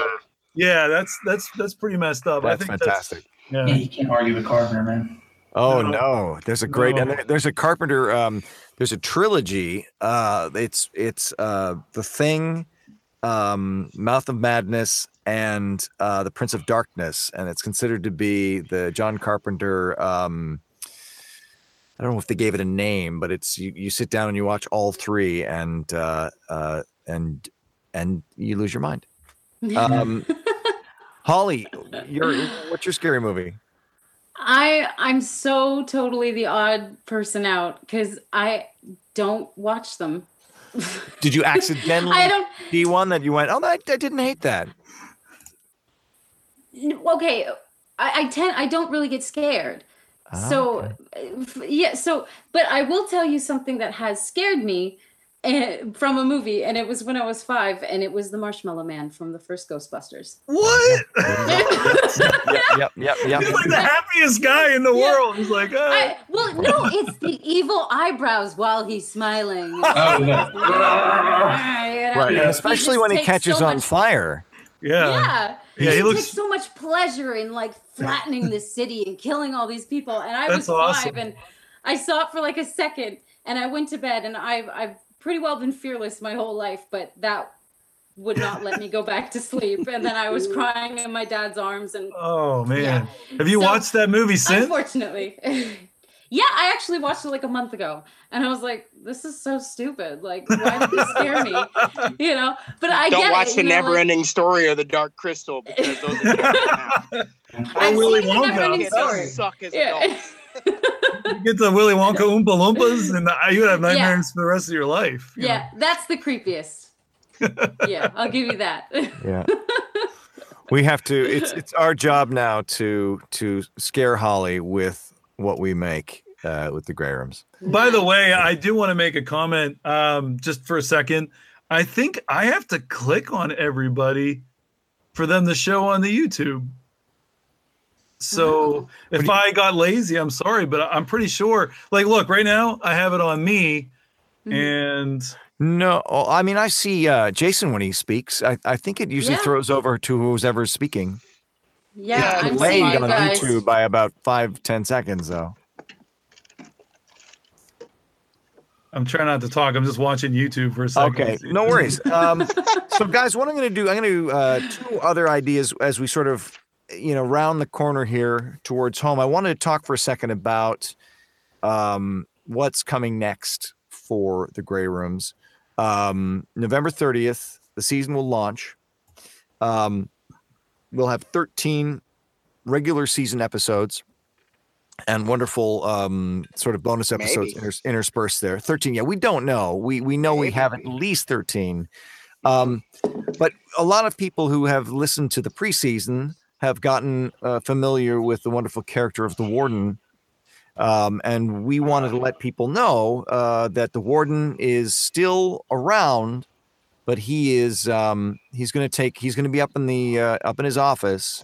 Speaker 4: yeah, that's that's that's pretty messed up. I
Speaker 1: That's
Speaker 4: think
Speaker 1: fantastic.
Speaker 2: Yeah,
Speaker 4: yeah.
Speaker 2: you can't argue with Carpenter, man.
Speaker 1: Oh
Speaker 4: No.
Speaker 1: no, there's a great
Speaker 4: No.
Speaker 1: there- there's a Carpenter um there's a trilogy. Uh it's it's uh The Thing, um Mouth of Madness and uh The Prince of Darkness and it's considered to be the John Carpenter um I don't know if they gave it a name, but it's you, you sit down and you watch all three and uh uh and and you lose your mind. Um Holly, what's your scary movie?
Speaker 3: I I'm so totally the odd person out because I don't watch them.
Speaker 1: Did you accidentally
Speaker 3: I don't.
Speaker 1: see one that you went, oh, I, I didn't hate that.
Speaker 3: Okay, I, I tend I don't really get scared.
Speaker 1: Ah,
Speaker 3: so
Speaker 1: okay.
Speaker 3: uh, yeah, so but I will tell you something that has scared me uh, from a movie, and it was when I was five, and it was the Marshmallow Man from the first Ghostbusters.
Speaker 4: What?
Speaker 1: yep, yep, yep,
Speaker 4: He's like the happiest guy in the
Speaker 3: Yeah.
Speaker 4: world. He's like, oh.
Speaker 3: I, well, no, it's the evil eyebrows while he's smiling.
Speaker 2: Oh, the,
Speaker 1: Right, and especially
Speaker 3: just
Speaker 1: when he catches
Speaker 3: so
Speaker 1: on
Speaker 3: much-
Speaker 1: fire.
Speaker 4: yeah.
Speaker 3: Yeah.
Speaker 4: Yeah, he
Speaker 3: he
Speaker 4: looks-
Speaker 3: takes so much pleasure in like flattening the city and killing all these people. And I
Speaker 4: That's
Speaker 3: was
Speaker 4: awesome.
Speaker 3: five and I saw it for like a second and I went to bed and I've I've pretty well been fearless my whole life, but that would not let me go back to sleep. And then I was crying in my dad's arms and
Speaker 4: Oh man.
Speaker 3: Yeah.
Speaker 4: Have you
Speaker 3: So,
Speaker 4: watched that movie since?
Speaker 3: unfortunately. yeah, I actually watched it like a month ago and I was like, this is so stupid. Like, why did this scare me? You know, but I
Speaker 5: Don't
Speaker 3: get
Speaker 5: watch
Speaker 3: it,
Speaker 5: the
Speaker 3: you know, like-
Speaker 5: never-ending story or the Dark Crystal because those are terrible.
Speaker 3: I've
Speaker 4: Willy
Speaker 3: seen the
Speaker 4: Wonka.
Speaker 3: Never-Ending
Speaker 5: It does
Speaker 3: Story.
Speaker 5: suck as
Speaker 3: Yeah.
Speaker 5: adults.
Speaker 4: You get the Willy Wonka Oompa Loompas, and you would have
Speaker 3: Yeah.
Speaker 4: nightmares for the rest of your life. you know?
Speaker 3: Yeah, that's the creepiest. yeah, I'll give you that.
Speaker 1: Yeah. we have to it's it's our job now to to scare Holly with what we make uh with the grey rooms.
Speaker 4: By the way, I do want to make a comment um, just for a second. I think I have to click on everybody for them to show on the YouTube. So if
Speaker 1: you-
Speaker 4: I got lazy, I'm sorry, but I'm pretty sure. Like, look, right now I have it on me,
Speaker 3: Mhm.
Speaker 4: and
Speaker 1: No, I mean I see uh, Jason when he speaks. I, I think it usually
Speaker 3: Yeah.
Speaker 1: throws over to who's ever speaking.
Speaker 3: Yeah,
Speaker 5: Yeah,
Speaker 3: I'm
Speaker 1: Delayed
Speaker 3: seeing you
Speaker 1: on
Speaker 3: guys.
Speaker 1: YouTube by about five ten seconds though.
Speaker 4: I'm trying not to talk. I'm just watching YouTube for a second.
Speaker 1: Okay, no worries. Um, so, guys, what I'm going to do, I'm going to do uh, two other ideas as we sort of, you know, round the corner here towards home. I wanted to talk for a second about um, what's coming next for the Grey Rooms. Um, November 30th, the season will launch. Um, we'll have 13 regular season episodes and wonderful um, sort of bonus episodes
Speaker 5: Maybe.
Speaker 1: inters- interspersed there. 13, yeah, we don't know. We we know we have at least 13. Um, but a lot of people who have listened to the preseason have gotten uh, familiar with the wonderful character of the warden. Um, and we wanted to let people know uh, that the warden is still around, but he is um, he's going to take he's going to be up in the uh, up in his office,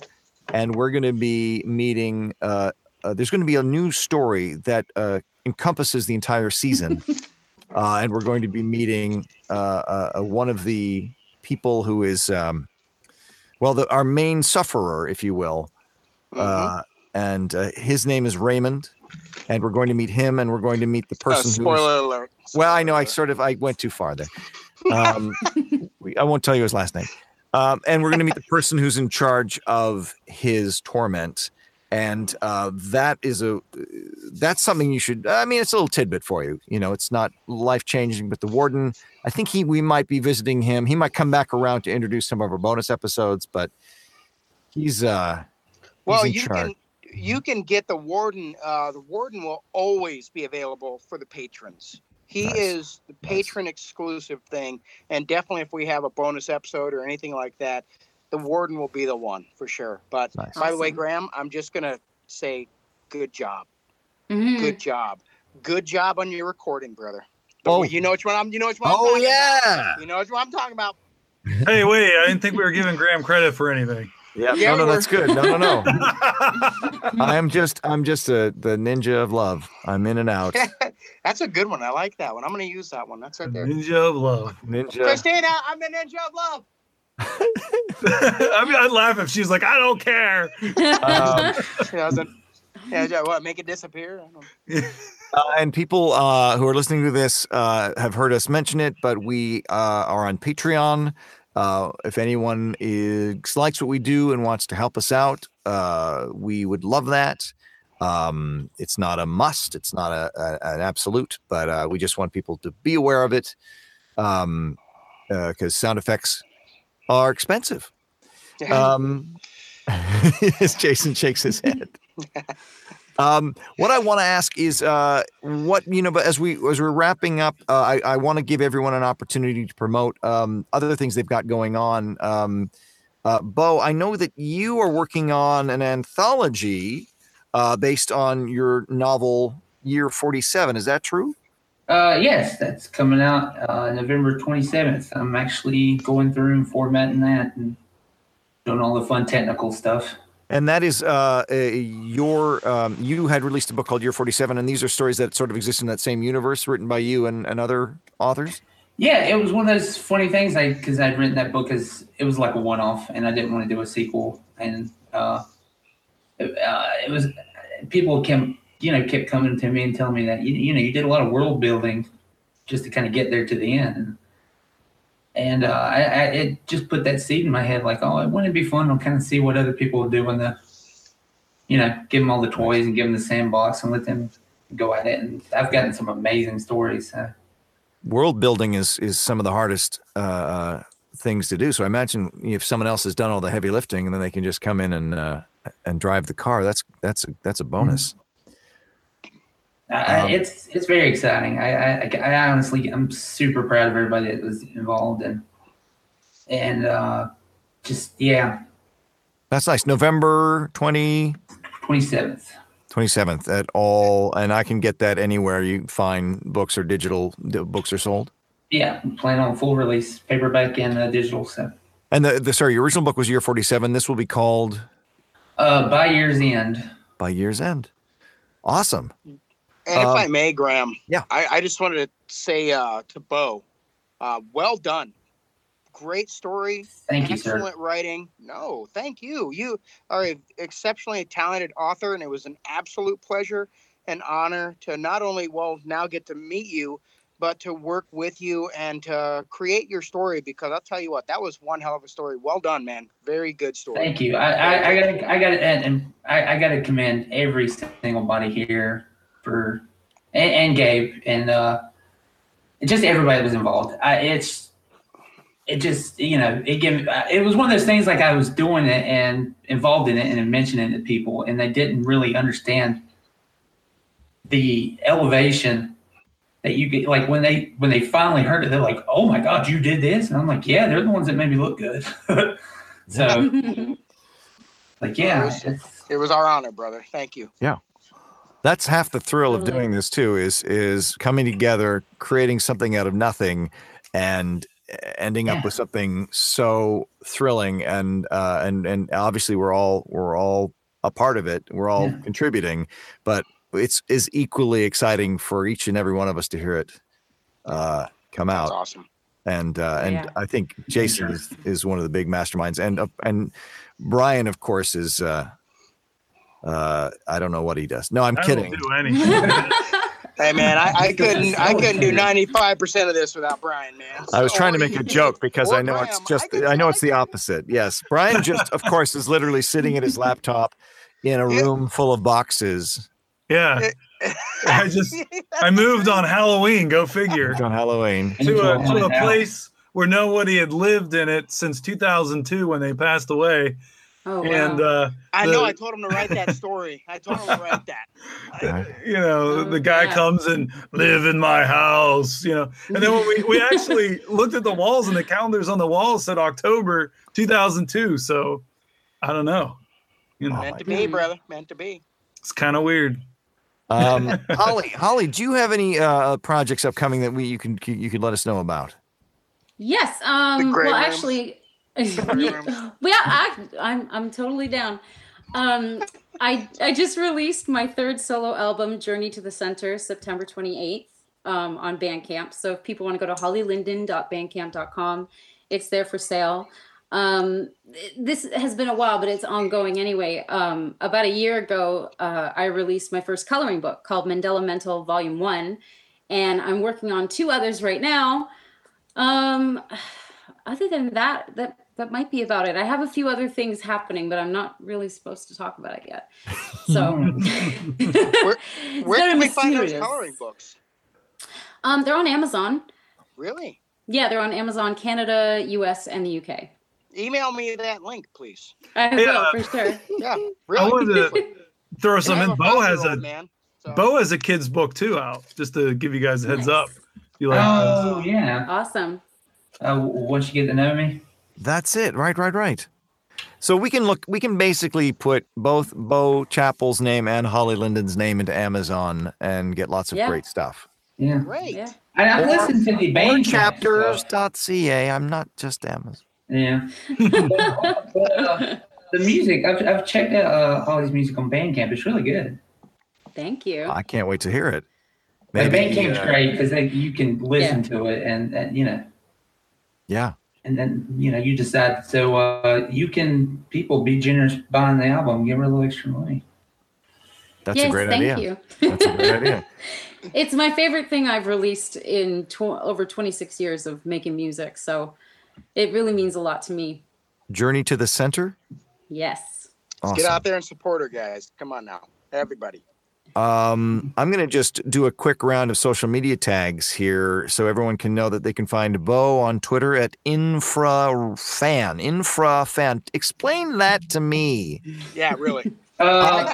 Speaker 1: and we're going to be meeting. Uh, uh, there's going to be a new story that uh, encompasses the entire season, uh, and we're going to be meeting uh, uh, uh, one of the people who is, um, well, the, our main sufferer, if you will,
Speaker 5: Mhm.
Speaker 1: uh, and uh, his name is Raymond, and we're going to meet him, and we're going to meet the
Speaker 5: Uh,
Speaker 1: person who's
Speaker 5: spoiler alert.
Speaker 1: well, I know I sort of I went too far there. Um, we, I won't tell you his last name. Um, and we're going to meet the person who's in charge of his torment, and uh, that is a that's something you should. I mean, it's a little tidbit for you. You know, it's not life changing, but the warden. I think he we might be visiting him. He might come back around to introduce some of our bonus episodes, but he's uh
Speaker 5: Well, you
Speaker 1: charge.
Speaker 5: can you can get the warden. Uh, the warden will always be available for the patrons. He
Speaker 1: Nice.
Speaker 5: is the patron exclusive thing, and definitely if we have a bonus episode or anything like that, the warden will be the one for sure. But
Speaker 1: nice.
Speaker 5: by the way, Graham, I'm just gonna say, good job,
Speaker 3: Mhm.
Speaker 5: good job, good job on your recording, brother.
Speaker 1: Oh.
Speaker 5: you know which one I'm. You know which one. I'm
Speaker 1: Oh yeah,
Speaker 5: About. You know which one I'm talking about.
Speaker 4: Hey, wait! I didn't think we were giving Graham credit for anything.
Speaker 1: yeah.
Speaker 5: Yeah,
Speaker 1: no, no, that's good. No, no, no. I am just I'm just a the ninja of love. I'm in and out.
Speaker 5: That's a good one. I like that one. I'm gonna use that one. That's right there.
Speaker 4: Ninja of love.
Speaker 1: Ninja.
Speaker 5: Christina, I'm the ninja of love.
Speaker 4: I mean, I'd laugh if she's like, "I don't care."
Speaker 1: Um,
Speaker 5: She doesn't. Yeah, yeah, what? Make it disappear? I don't-
Speaker 1: uh, and people uh, who are listening to this uh, have heard us mention it, but we uh, are on Patreon. Uh, if anyone is likes what we do and wants to help us out, uh, we would love that. Um, it's not a must; it's not a, a- an absolute, but uh, we just want people to be aware of it um, because sound effects are expensive. Um, as Jason shakes his head. Um, what I want to ask is, uh, what you know, but as we as we're wrapping up, uh, I, I want to give everyone an opportunity to promote um, other things they've got going on. Um, uh, Bo, I know that you are working on an anthology uh, based on your novel Year Forty Seven. Is that true?
Speaker 2: Uh, yes, that's coming out uh, November 27th. I'm actually going through and formatting that and doing all the fun technical stuff.
Speaker 1: And that is uh, your um, you had released a book called Year Forty Seven, and these are stories that sort of exist in that same universe, written by you and, and other authors.
Speaker 2: Yeah, it was one of those funny things. I because I'd written that book as it was like a one-off, and I didn't want to do a sequel. And uh, it, uh, it was people kept you know kept coming to me and telling me that you, you know you did a lot of world building just to kind of get there to the end. And uh, I, I it just put that seed in my head, like, oh, wouldn't it be fun to kind of see what other people would do when the, you know, give them all the toys and give them the sandbox and let them go at it. And I've gotten some amazing stories. Uh,
Speaker 1: world building is is some of the hardest uh, uh, things to do. So I imagine if someone else has done all the heavy lifting, and then they can just come in and uh, and drive the car. That's that's a, that's a bonus.
Speaker 2: I,
Speaker 1: Um,
Speaker 2: it's it's very exciting. I, I I honestly I'm super proud of everybody that was involved and and uh, just yeah,
Speaker 1: That's nice. November 20,
Speaker 2: twenty seventh.
Speaker 1: 27th at all, and I can get that anywhere you find books or digital books are sold.
Speaker 2: Yeah, I'm planning on full release, paperback and uh, digital stuff.
Speaker 1: And the, the sorry, your original book was Year 47. This will be called
Speaker 2: Uh, by year's end.
Speaker 1: By Year's End. Awesome.
Speaker 5: And if
Speaker 1: Um,
Speaker 5: I may, Graham,
Speaker 1: yeah.
Speaker 5: I, I just wanted to say uh, to Bo, Uh, well done. Great story.
Speaker 2: Thank you, sir.
Speaker 5: excellent writing. No, thank you. You are an exceptionally talented author, and it was an absolute pleasure and honor to not only well now get to meet you, but to work with you and to create your story. Because I'll tell you what, that was one hell of a story. Well done, man. Very good story.
Speaker 2: Thank you. I, I, I gotta, I gotta, and, and I, I gotta commend every single body here for, and, and Gabe and uh, just everybody that was involved. I, it's, it just, you know, it gave, it was one of those things like I was doing it and involved in it and mentioning it to people, and they didn't really understand the elevation that you get. Like when they when they finally heard it, they're like, "Oh my God, you did this!" And I'm like, "Yeah, they're the ones that made me look good." so, like, yeah, it's,
Speaker 5: It was our honor, brother. Thank you.
Speaker 1: That's half the thrill of doing this too. Is is coming together, creating something out of nothing, and ending up with something so thrilling. And uh, and and obviously we're all we're all a part of it. We're all
Speaker 2: Yeah.
Speaker 1: contributing, but it's is equally exciting for each and every one of us to hear it uh, come
Speaker 5: That's
Speaker 1: out.
Speaker 5: awesome.
Speaker 1: and uh, and
Speaker 3: Yeah.
Speaker 1: I think Jason is, is one of the big masterminds, and uh, and Brian, of course, is uh, uh, I don't know what he does. No, I'm
Speaker 4: I
Speaker 1: kidding.
Speaker 4: don't do anything.
Speaker 5: Hey man, I, I couldn't I couldn't do ninety five percent of this without Brian, man.
Speaker 1: I was trying to make a joke because I know it's just
Speaker 5: I get
Speaker 1: I know it's the opposite. Yes, Brian just of course is literally sitting at his laptop in a room full of boxes
Speaker 4: yeah. I just I moved on Halloween. Go figure.
Speaker 1: on Halloween.
Speaker 4: To a to a place where nobody had lived in it since 2002 when they passed away.
Speaker 3: Oh, wow.
Speaker 4: And uh,
Speaker 5: I know. I told him to write that story. I told him to write that.
Speaker 1: Yeah.
Speaker 4: you know,
Speaker 3: Oh,
Speaker 4: the guy
Speaker 3: yeah.
Speaker 4: comes and live in my house, you know. And then when we, we actually looked at the walls and the calendars on the walls said October 2002. So I don't know. You know,
Speaker 5: Meant
Speaker 1: my
Speaker 5: to be,
Speaker 3: God.
Speaker 5: brother. Meant to be.
Speaker 4: it's kind of weird.
Speaker 1: Um, Holly, Holly, do you have any uh, projects upcoming that we you can you could let us know about?
Speaker 3: Yes. Um. Well,
Speaker 5: room.
Speaker 3: actually,
Speaker 5: gray room.
Speaker 3: yeah, I, I'm I'm totally down. Um, I I just released my third solo album, Journey to the Center, September 28th, um, on Bandcamp. So if people want to go to hollylindin.bandcamp.com, it's there for sale. Um, this has been a while, but it's ongoing anyway. Um, about a year ago, uh, I released my first coloring book called Mandela Mental Volume One, and I'm working on two others right now. Um, other than that, that that might be about it. I have a few other things happening, but I'm not really supposed to talk about it yet. So,
Speaker 5: Where-
Speaker 3: It's
Speaker 5: Where
Speaker 3: very
Speaker 5: can we find those coloring books?
Speaker 3: Um, they're on Amazon.
Speaker 5: Really?
Speaker 3: Yeah, they're on Amazon, Canada, US, and the UK.
Speaker 5: Email me that link, please.
Speaker 3: I
Speaker 4: Yeah.
Speaker 3: will for sure.
Speaker 5: Yeah,
Speaker 4: I
Speaker 5: really.
Speaker 4: wanted to throw some in. Bo has a
Speaker 5: man. So.
Speaker 4: Bo has a kid's book too out. Just to give you guys a heads
Speaker 3: Nice.
Speaker 4: up. You like?
Speaker 2: Oh yeah.
Speaker 3: Awesome.
Speaker 2: Uh, once you get to know me,
Speaker 1: That's it. Right, right, right. So we can look. We can basically put both Bo Chappell's name and Holly Lindin's name into Amazon and get lots of
Speaker 3: Yeah.
Speaker 1: great stuff.
Speaker 2: yeah.
Speaker 5: Great.
Speaker 3: Yeah.
Speaker 2: I, I listened to the
Speaker 1: Or
Speaker 2: band camp stuff.
Speaker 1: chapters.ca. I'm not just Amazon.
Speaker 2: Yeah. but, uh, the music, I've, I've checked out uh, Holly's music on Bandcamp. It's really good.
Speaker 3: Thank you.
Speaker 1: I can't wait to hear it.
Speaker 2: Like
Speaker 1: Maybe,
Speaker 2: Bandcamp's
Speaker 1: uh,
Speaker 2: great because you can listen to it and, and you know,
Speaker 1: Yeah.
Speaker 2: And then you know you decide. So uh, you can people be generous buying the album, give her a little extra money.
Speaker 1: That's
Speaker 3: yes,
Speaker 1: a great idea.
Speaker 3: thank
Speaker 1: idea.
Speaker 3: you.
Speaker 1: That's a great idea.
Speaker 3: It's my favorite thing I've released in tw- over 26 years of making music. So it really means a lot to me.
Speaker 1: Journey to the center.
Speaker 3: Yes.
Speaker 1: Awesome.
Speaker 5: Get out there and support her, guys. Come on now, everybody.
Speaker 1: Um, I'm going to just do a quick round of social media tags here so everyone can know that they can find Bo on Twitter at infrafan. Infrafan. Explain that to me.
Speaker 5: Yeah, really.
Speaker 2: Uh,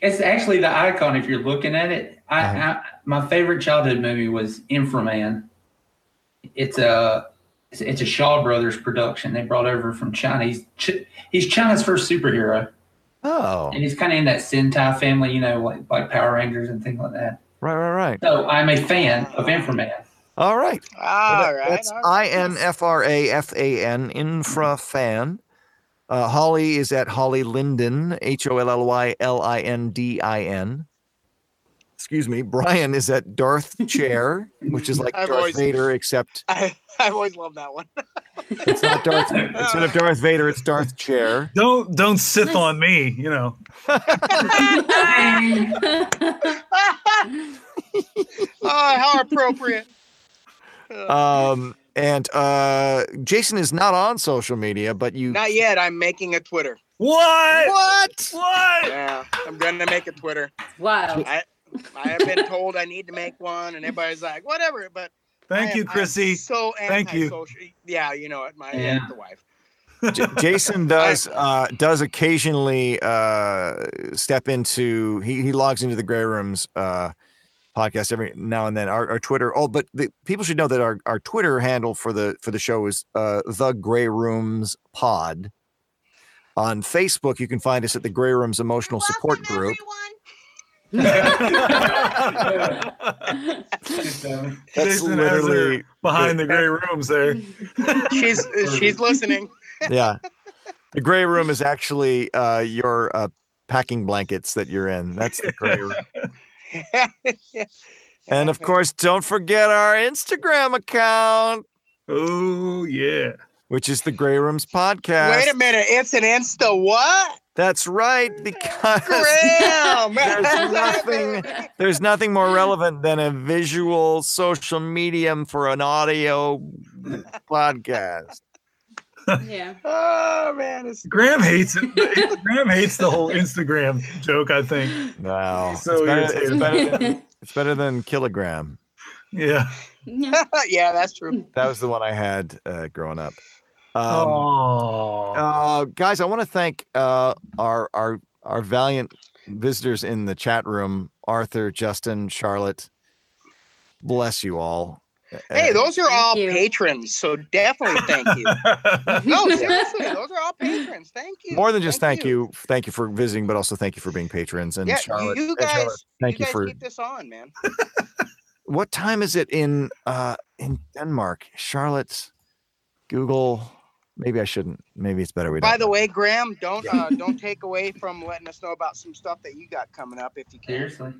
Speaker 2: it's actually the icon if you're looking at it. I,
Speaker 1: Uh-huh.
Speaker 2: I my favorite childhood movie was Inframan. It's a it's, it's a Shaw Brothers production. They brought over from China. He's Ch- he's China's first superhero,
Speaker 1: Oh,
Speaker 2: and he's kind of in that Sentai family, you know, like like Power Rangers and things like that.
Speaker 1: right, right, right.
Speaker 2: So I'm a fan of Inframan.
Speaker 1: All right.
Speaker 5: All right.
Speaker 1: That's
Speaker 5: all
Speaker 1: I
Speaker 5: right.
Speaker 1: N F R A F A N, infrafan. Uh, Holly is at Holly Lindin, H O L L Y L I N D I N. excuse me, Brian is at Darth Chair, which is like
Speaker 5: I've
Speaker 1: Darth
Speaker 5: always-
Speaker 1: Vader, except
Speaker 5: I I've always loved that one.
Speaker 1: it's not Darth. Instead of Darth Vader, it's Darth Chair.
Speaker 4: Don't don't Sith on me, you know.
Speaker 5: oh, how appropriate.
Speaker 1: Um, and uh, Jason is not on social media, but you.
Speaker 5: Not yet. I'm making a Twitter.
Speaker 4: What?
Speaker 1: What?
Speaker 4: What?
Speaker 5: Yeah, I'm gonna make a Twitter.
Speaker 3: wow.
Speaker 5: I I have been told I need to make one, and everybody's like, whatever. But I
Speaker 4: Thank you,
Speaker 5: am- I'm
Speaker 4: Chrissy.
Speaker 5: so
Speaker 4: Thank you.
Speaker 5: antisocial. Yeah, you know it. My
Speaker 2: Yeah.
Speaker 5: the wife.
Speaker 1: J- Jason does uh, does occasionally uh, step into he, he logs into the Grey Rooms uh, podcast every now and then. Our, our Twitter. Oh, but the, people should know that our, our Twitter handle for the for the show is uh, the Grey Rooms Pod. On Facebook, you can find us at the Grey Rooms Emotional Support Group. That's
Speaker 4: Jason
Speaker 1: literally
Speaker 4: behind the grey rooms there.
Speaker 5: She's she's listening.
Speaker 1: yeah. The Grey Room is actually uh, your uh, packing blankets that you're in. That's the Grey Room. And of course, don't forget our Instagram account,
Speaker 4: Oh yeah.
Speaker 1: which is the Grey Rooms Podcast.
Speaker 5: Wait a minute. It's an Insta what?
Speaker 1: That's right, because
Speaker 5: Graham.
Speaker 1: There's nothing- there's nothing more relevant than a visual social medium for an audio podcast.
Speaker 3: yeah.
Speaker 5: Oh man, it's
Speaker 4: Graham hates it. Graham hates the whole Instagram joke, I think.
Speaker 1: No,
Speaker 4: So
Speaker 1: it's, better, it's, better than, it's better than kilogram.
Speaker 4: Yeah.
Speaker 3: Yeah.
Speaker 5: yeah, that's true.
Speaker 1: That was the one I had uh, growing up. Um,
Speaker 4: oh.
Speaker 1: Uh, guys, I want to thank uh, our our our valiant visitors in the chat room: Arthur, Justin, Charlotte. Bless you all.
Speaker 5: Hey, those are
Speaker 3: Thank
Speaker 5: all
Speaker 3: you.
Speaker 5: patrons, so definitely thank you. No, seriously, those are all patrons. Thank you.
Speaker 1: more than just thank you. thank you for visiting, but also thank you for being patrons. And
Speaker 5: Yeah,
Speaker 1: Charlotte,
Speaker 5: you, you
Speaker 1: and Charlotte,
Speaker 5: guys,
Speaker 1: thank
Speaker 5: you
Speaker 1: you,
Speaker 5: guys
Speaker 1: for.
Speaker 5: keep this on, man.
Speaker 1: What time is it in uh in Denmark? Charlotte, Google. Maybe I shouldn't. Maybe it's better we don't.
Speaker 5: By the
Speaker 1: know.
Speaker 5: way, Graham, don't uh, don't take away from letting us know about some stuff that you got coming up if you can.
Speaker 2: Seriously.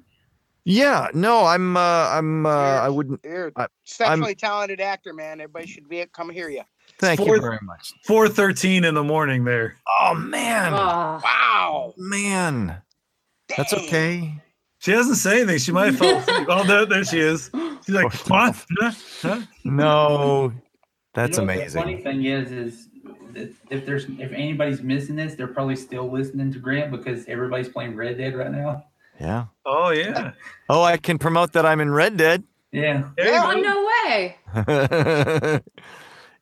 Speaker 1: yeah, no, I'm. uh I'm. uh I wouldn't.
Speaker 5: You're
Speaker 1: I-
Speaker 5: a exceptionally talented actor, man. Everybody should be come hear you.
Speaker 1: Thank you very much.
Speaker 4: 413 in the morning there.
Speaker 1: Oh man,
Speaker 3: Ah.
Speaker 5: Wow.
Speaker 1: man. That's okay.
Speaker 4: She doesn't say anything. She might have fell asleep. Oh, there, there she is. She's like, what? Huh? Huh?
Speaker 1: No, that's
Speaker 2: You know
Speaker 1: amazing.
Speaker 2: The funny thing is, is that if there's if anybody's missing this, they're probably still listening to Grant because everybody's playing Red Dead right now.
Speaker 1: Yeah.
Speaker 4: Oh, yeah.
Speaker 1: Oh, I can promote that I'm in Red Dead.
Speaker 2: Yeah.
Speaker 5: Yeah.
Speaker 3: Oh
Speaker 4: go.
Speaker 3: no way!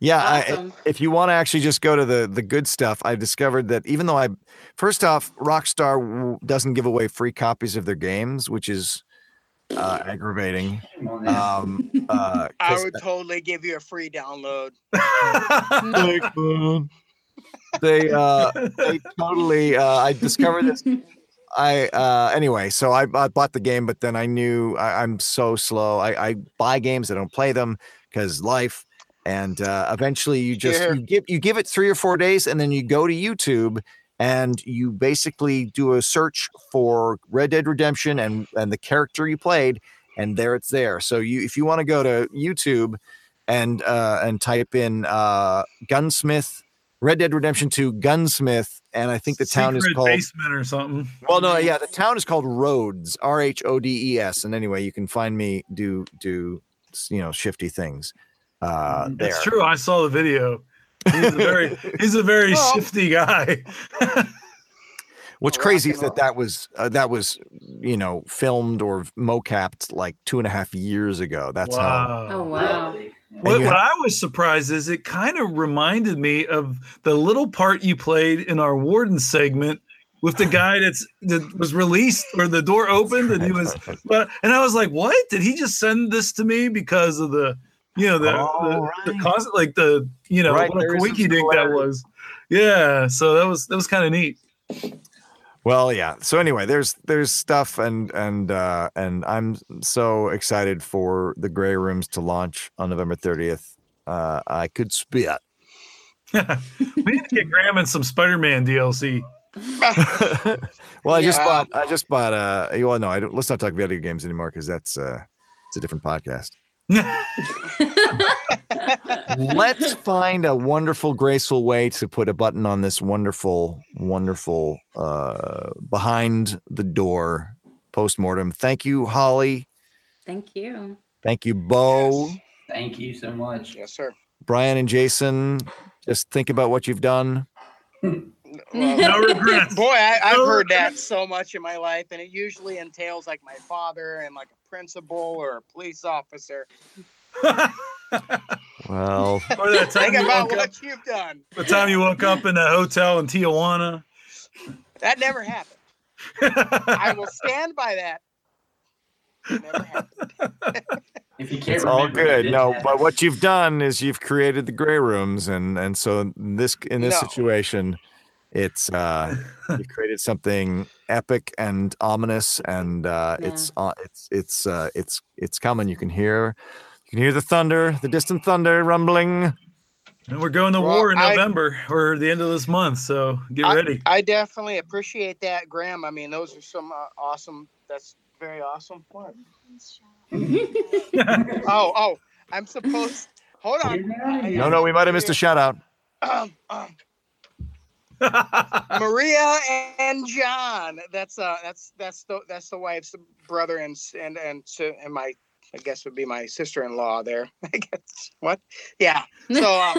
Speaker 1: yeah, I, if you want to actually just go to the the good stuff, I discovered that even though I, first off, Rockstar doesn't give away free copies of their games, which is uh, aggravating.
Speaker 2: Come.
Speaker 1: Um, uh,
Speaker 5: I
Speaker 1: 'cause-
Speaker 5: would totally give you a free download.
Speaker 1: they uh they totally uh i discovered this i uh anyway so I, I bought the game but then i knew I, i'm so slow I, I buy games i don't play them because life and uh eventually you just
Speaker 5: Sure.
Speaker 1: you give you give it three or four days and then you go to youtube and you basically do a search for red dead redemption and and the character you played and there it's there so you if you want to go to youtube and uh and type in uh gunsmith Red Dead Redemption 2 Gunsmith, and I think the town is called.
Speaker 4: basement or something.
Speaker 1: Well, no, yeah, the town is called Rhodes, R H O D E S. And anyway, you can find me do do you know shifty things. Uh, there.
Speaker 4: It's true. I saw the video. He's a very he's a very
Speaker 5: Well-
Speaker 4: shifty guy.
Speaker 1: What's crazy is that that was uh, that was you know filmed or mocapped like two and a half years ago. That's how.
Speaker 4: wow.
Speaker 3: Oh wow!
Speaker 2: Really?
Speaker 4: What, what I was surprised is it kind of reminded me of the little part you played in our warden segment with the guy that's that was released or the door opened and he was but and I was like, what? Did he just send this to me because of the you know the the, the
Speaker 1: right.
Speaker 4: like the you know
Speaker 1: Right,
Speaker 4: what a
Speaker 1: there is some
Speaker 4: wiki dink that was. Yeah, so that was that was kind of neat.
Speaker 1: Well, yeah. So anyway, there's there's stuff and and uh and I'm so excited for the Grey Rooms to launch on November 30th. Uh I could spit.
Speaker 4: we need to get Graham in some Spider-Man DLC.
Speaker 1: well, I just bought. I just bought. Uh, well, no, I don't. Let's not talk video games anymore because that's uh, it's a different podcast. Let's find a wonderful, graceful way to put a button on this wonderful, wonderful uh, behind the door postmortem. Thank you, Holly.
Speaker 3: Thank you.
Speaker 1: Thank you, Bo,
Speaker 5: Yes.
Speaker 2: Thank you so much.
Speaker 5: Yes, sir.
Speaker 1: Brian, and Jason. Just think about what you've done.
Speaker 5: Well,
Speaker 4: no regrets.
Speaker 5: Boy, I, I've
Speaker 4: No
Speaker 5: heard that so much in my life, and it usually entails like my father and like a principal or a police officer.
Speaker 1: Well,
Speaker 4: or that time
Speaker 5: Think about
Speaker 4: woke up,
Speaker 5: what you've done.
Speaker 4: the time you woke up in a hotel in Tijuana.
Speaker 5: That never happened. I will stand by that. It never happened.
Speaker 2: If you can't
Speaker 1: it's all
Speaker 2: remember, it
Speaker 1: good. No,
Speaker 2: happen.
Speaker 1: but what you've done is you've created the grey rooms, and and so in this in this
Speaker 5: No.
Speaker 1: situation, it's uh, you created something epic and ominous, and uh,
Speaker 3: Yeah.
Speaker 1: it's uh, it's it's uh, it's it's coming. You can hear you can hear the thunder, the distant thunder rumbling.
Speaker 4: And we're going to
Speaker 5: Well,
Speaker 4: war in
Speaker 5: I-
Speaker 4: November or the end of this month. So get ready.
Speaker 5: I definitely appreciate that, Graham. I mean, those are some uh, awesome. That's very awesome. What? Oh, oh, I'm supposed. Hold on.
Speaker 1: No, no, we might have missed a shout out.
Speaker 5: Um, um, Maria and John. That's uh, that's that's the that's the wife's brother and and and so and my I guess would be my sister-in-law there. I guess what? Yeah. So uh,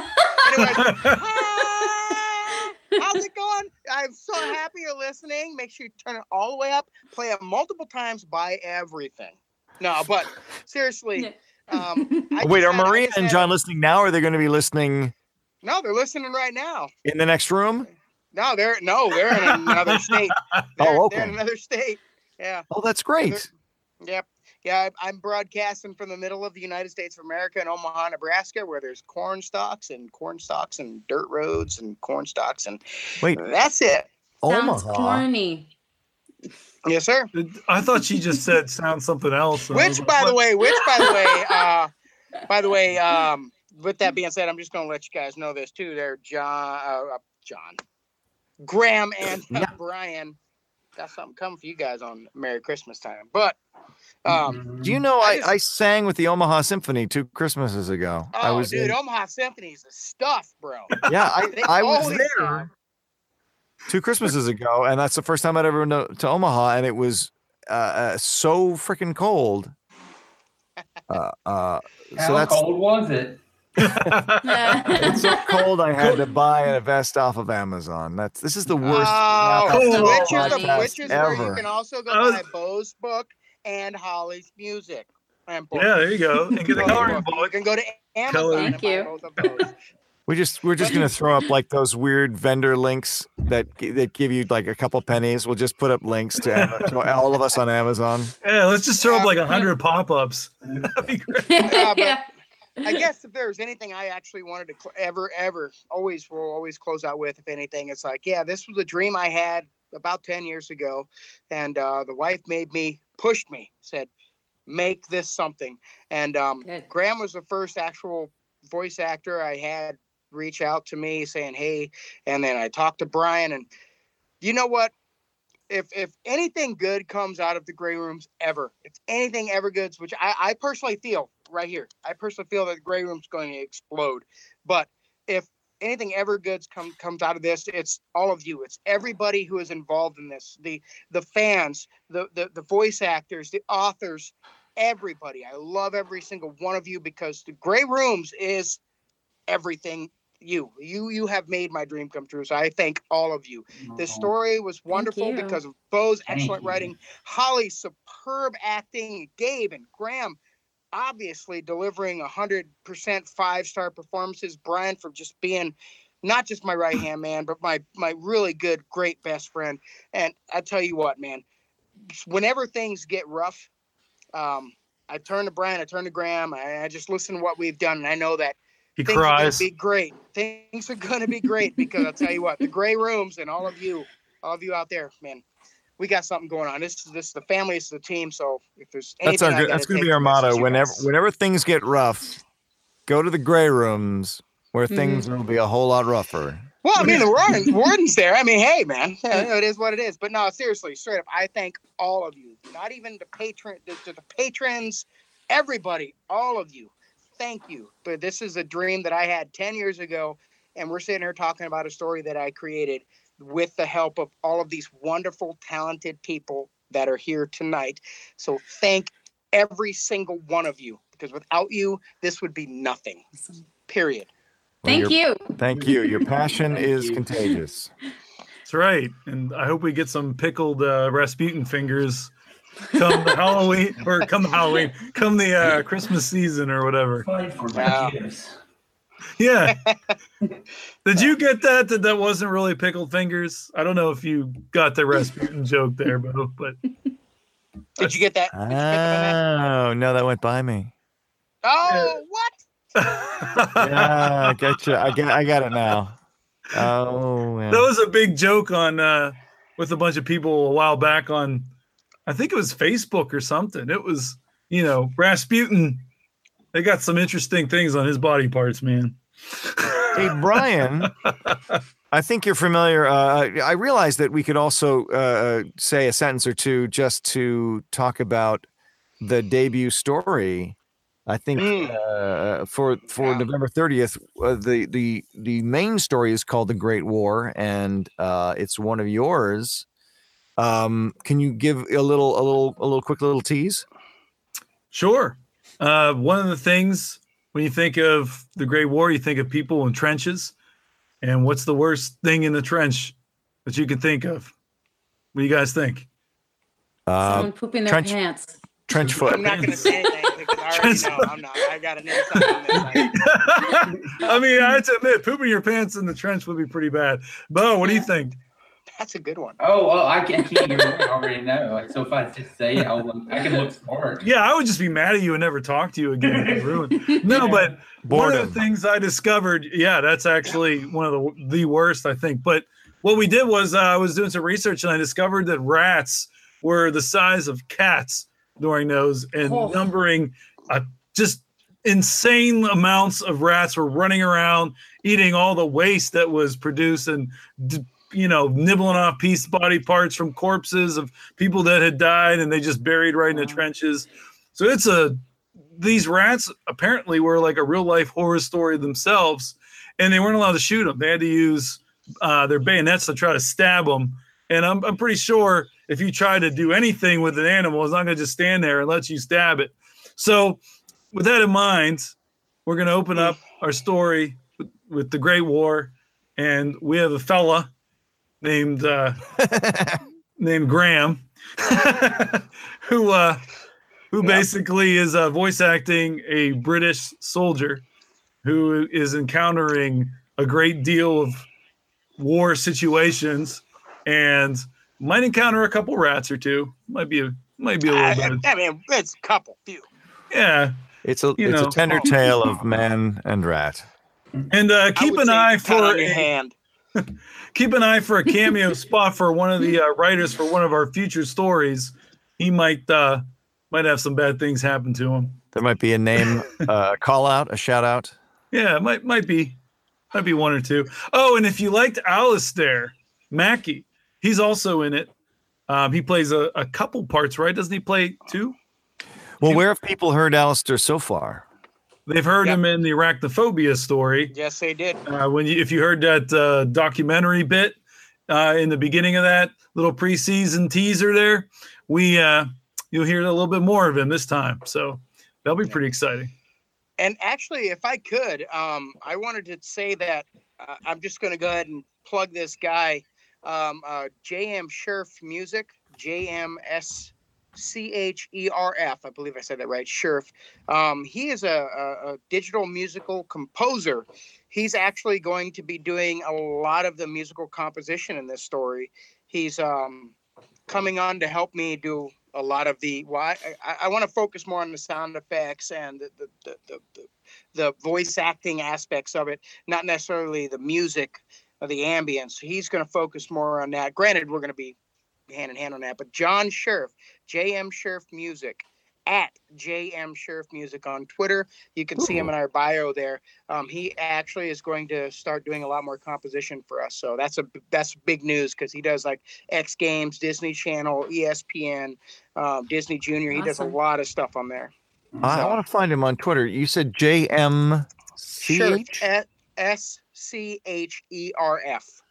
Speaker 5: anyway, hi, how's it going? I'm so happy you're listening. Make sure you turn it all the way up. Play it multiple times. Buy everything. No, but seriously. Um, I
Speaker 1: Wait, are Maria and John listening now, or are they going to be listening
Speaker 5: No, they're listening right now.
Speaker 1: in the next room?
Speaker 5: No, they're no, they're in another state. They're,
Speaker 1: Oh,
Speaker 5: They're in another state. Yeah.
Speaker 1: Oh, that's great.
Speaker 5: Yep. Yeah, I- I'm broadcasting from the middle of the United States of America in Omaha, Nebraska, where there's corn stalks and corn stalks and dirt roads and corn stalks, and
Speaker 1: Wait,
Speaker 5: that's it.
Speaker 3: Sounds
Speaker 1: Omaha.
Speaker 3: corny.
Speaker 5: Yes, sir.
Speaker 4: I thought she just said sound something else. and I
Speaker 5: Which,
Speaker 4: like,
Speaker 5: by the way, which, by the way, uh, by the way, um, with that being said, I'm just gonna let you guys know this too. There, John, uh, uh, John, Graham, and
Speaker 1: Yeah.
Speaker 5: Brian. Got something coming for you guys on Merry Christmas time. But um,
Speaker 1: Do you know
Speaker 5: I
Speaker 1: I,
Speaker 5: just-
Speaker 1: I sang with the Omaha Symphony two Christmases ago? I
Speaker 5: oh,
Speaker 1: was
Speaker 5: dude,
Speaker 1: in-
Speaker 5: Omaha Symphony's the stuff, bro.
Speaker 1: yeah, I, I was there
Speaker 5: have.
Speaker 1: two Christmases ago, and that's the first time I'd ever been to, to Omaha, and it was uh, uh, so freaking cold. Uh, uh,
Speaker 2: How
Speaker 1: so that's
Speaker 2: cold was it?
Speaker 1: It's so cold. I had to buy a vest off of Amazon. That's this is the oh. worst.
Speaker 5: Oh,
Speaker 1: wrap-up
Speaker 4: Cool.
Speaker 5: is the
Speaker 1: podcast
Speaker 5: which is where you can also go
Speaker 4: was-
Speaker 5: buy Bo's book and Holly's music. And book.
Speaker 4: yeah, there you go. And get a coloring
Speaker 5: book. You
Speaker 4: book.
Speaker 5: can go to Amazon
Speaker 4: Coloring.
Speaker 5: and
Speaker 3: Thank
Speaker 5: buy
Speaker 3: you.
Speaker 5: both of those.
Speaker 1: We just we're just gonna throw up like those weird vendor links that that give you like a couple pennies. We'll just put up links to, to all of us on Amazon.
Speaker 4: Yeah, let's just throw up like a hundred pop-ups. That'd be great.
Speaker 5: Yeah, but-
Speaker 3: yeah.
Speaker 5: I guess if there's anything I actually wanted to cl- ever, ever, always will always close out with, if anything, it's like, yeah, this was a dream I had about 10 years ago. And uh, the wife made me, pushed me, said, make this something. And um,
Speaker 3: Good.
Speaker 5: Graham was the first actual voice actor I had reach out to me saying, hey, and then I talked to Brian. And you know what? If, if anything good comes out of the grey rooms ever, if anything ever good, which I, I personally feel right here, I personally feel that the grey room's going to explode. But if anything ever good come, comes out of this, it's all of you. It's everybody who is involved in this. The the fans, the the, the voice actors, the authors, everybody. I love every single one of you because the grey rooms is everything you. You you have made my dream come true. So I thank all of you. This story was wonderful because of Bo's excellent writing, Holly's superb acting, Gabe and Graham obviously delivering a hundred percent five star performances. Brian for just being not just my right hand man, but my my really good, great best friend. And I tell you what, man, whenever things get rough, um, I turn to Brian, I turn to Graham, I, I just listen to what we've done, and I know that
Speaker 4: He
Speaker 5: things are going to be great. Things are going to be great because I'll tell you what, the gray rooms and all of you, all of you out there, man, we got something going on. This is this is the family, this is the team. So if there's
Speaker 1: That's our good- that's gonna be our motto. Whenever
Speaker 5: guys.
Speaker 1: whenever things get rough, go to the grey rooms where mm-hmm. things will be a whole lot rougher.
Speaker 5: Well, I mean, the warden, warden's there. I mean, hey, man, yeah, it is what it is. But no, seriously, straight up, I thank all of you. Not even the patron, the, the, the patrons, everybody, all of you. Thank you. But this is a dream that I had ten years ago, and we're sitting here talking about a story that I created with the help of all of these wonderful, talented people that are here tonight. So thank every single one of you, because without you, this would be nothing. Period.
Speaker 1: Well,
Speaker 3: Thank
Speaker 1: your-
Speaker 3: you.
Speaker 1: Thank you. Your passion is
Speaker 2: you.
Speaker 1: contagious.
Speaker 4: That's right. And I hope we get some pickled uh, Rasputin fingers come the Halloween or come the Halloween, come the uh, Christmas season or whatever.
Speaker 2: Fight for
Speaker 5: Wow.
Speaker 2: taquitos.
Speaker 4: Yeah. Did you get that? That that wasn't really pickled fingers? I don't know if you got the Rasputin joke there, but but
Speaker 5: Did you get that? Did you pick up on that?
Speaker 1: Oh no, that went by me.
Speaker 5: Oh, what?
Speaker 1: Yeah, I got you. I get. I got it now. Oh, yeah.
Speaker 4: that was a big joke on uh with a bunch of people a while back on I think it was Facebook or something. It was, you know, Rasputin. They got some interesting things on his body parts, man.
Speaker 1: Hey, Brian, I think you're familiar. Uh, I realize that we could also uh, say a sentence or two just to talk about the debut story. I think
Speaker 5: Mm.
Speaker 1: uh, for for
Speaker 5: Yeah.
Speaker 1: November 30th, uh, the the the main story is called The Great War, and uh, it's one of yours. Um, can you give a little a little a little quick little tease?
Speaker 4: Sure. Uh, one of the things when you think of the Great War, you think of people in trenches. And what's the worst thing in the trench that you can think of? What do you guys think?
Speaker 1: Uh,
Speaker 3: Someone pooping their
Speaker 1: trench-
Speaker 3: pants.
Speaker 1: trench foot.
Speaker 5: I'm not going to say anything because I already know I'm not. I got an insight on this. I-
Speaker 4: I mean, I have to admit, pooping your pants in the trench would be pretty bad. Bo, what do you think?
Speaker 5: That's a good one.
Speaker 2: Oh well, I can't, I can't give it away. I already know. Like, so if I just say it, I'll look, I can look smart.
Speaker 4: Yeah, I would just be mad at you and never talk to you again. It'd ruin- No,
Speaker 2: Yeah.
Speaker 4: but one of the things I discovered, yeah, that's actually one of the the worst, I think. But what we did was uh, I was doing some research and I discovered that rats were the size of cats during those, and
Speaker 3: Oh.
Speaker 4: numbering uh, just insane amounts of rats were running around eating all the waste that was produced and d- you know nibbling off piece body parts from corpses of people that had died and they just buried right in the trenches. So it's a these rats apparently were like a real life horror story themselves and they weren't allowed to shoot them they had to use uh, their bayonets to try to stab them and I'm, I'm pretty sure if you try to do anything with an animal it's not going to just stand there and let you stab it. So with that in mind we're going to open up our story with, with the great war and we have a fella named uh, named Graham, who uh, who
Speaker 5: Yeah.
Speaker 4: basically is uh, voice acting a British soldier who is encountering a great deal of war situations and might encounter a couple rats or two. Might be a might be a
Speaker 5: I,
Speaker 4: little bit.
Speaker 5: I mean, it's a couple, few.
Speaker 4: Yeah,
Speaker 1: It's a
Speaker 4: You
Speaker 1: it's
Speaker 4: know.
Speaker 1: a tender tale of man and rat.
Speaker 4: and uh, keep an eye for
Speaker 5: your
Speaker 4: a-
Speaker 5: hand.
Speaker 4: Keep an eye for a cameo spot for one of the uh, writers for one of our future stories. He might uh, might have some bad things happen to him.
Speaker 1: There might be a name, uh, call out, a shout out.
Speaker 4: Yeah, it might might be might be one or two. Oh, and if you liked Alistair Mackey, he's also in it. Um, he plays a, a couple parts, right? Doesn't he play two?
Speaker 1: Well, where have people heard Alistair so far?
Speaker 4: They've heard
Speaker 5: Yep.
Speaker 4: him in the arachnophobia story.
Speaker 5: Yes, they did.
Speaker 4: Uh, when you, if you heard that uh, documentary bit uh, in the beginning of that little preseason teaser there, we uh, you'll hear a little bit more of him this time. So that'll be pretty exciting.
Speaker 5: And actually, if I could, um, I wanted to say that uh, I'm just going to go ahead and plug this guy, um, uh, JM Scherf Music, JMS C H E R F. I believe I said that right. Scherf. Um, he is a, a, a digital musical composer. He's actually going to be doing a lot of the musical composition in this story. He's um, coming on to help me do a lot of the well, I, I, want to focus more on the sound effects and the the, the, the, the the voice acting aspects of it, not necessarily the music or the ambience. He's going to focus more on that. Granted, we're going to be hand in hand on that, but John Scherf, JM Scherf Music, at JM Scherf Music on Twitter. You can see him in our bio there. Um, he actually is going to start doing a lot more composition for us. So that's a that's big news because he does like X Games, Disney Channel, ESPN, um, Disney Junior. He does a lot of stuff on there.
Speaker 1: I, I want to find him on Twitter. You said JM
Speaker 5: Scherf
Speaker 1: CH?
Speaker 5: S C H E R F.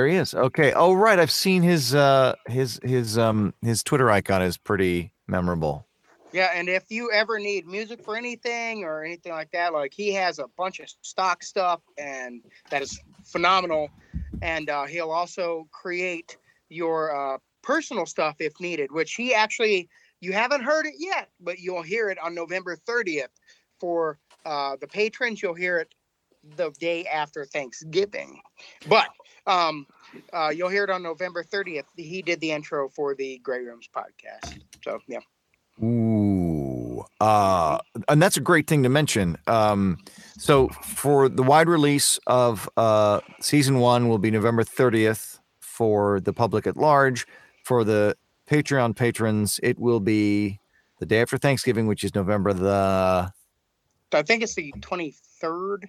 Speaker 1: There he is. Okay. Oh, right. I've seen his uh his his um his Twitter icon is pretty memorable.
Speaker 5: Yeah, and if you ever need music for anything or anything like that, like he has a bunch of stock stuff and that is phenomenal. And uh, he'll also create your uh, personal stuff if needed, which he actually you haven't heard it yet, but you'll hear it on November 30th for uh, the patrons. You'll hear it the day after Thanksgiving, but um, uh, you'll hear it on November 30th. He did the intro for the Grey Rooms podcast. So yeah.
Speaker 1: Ooh. Uh and that's a great thing to mention. Um so for the wide release of uh season 1 will be November 30th for the public at large. For the Patreon patrons, it will be the day after Thanksgiving, which is November the
Speaker 5: I think it's the 23rd.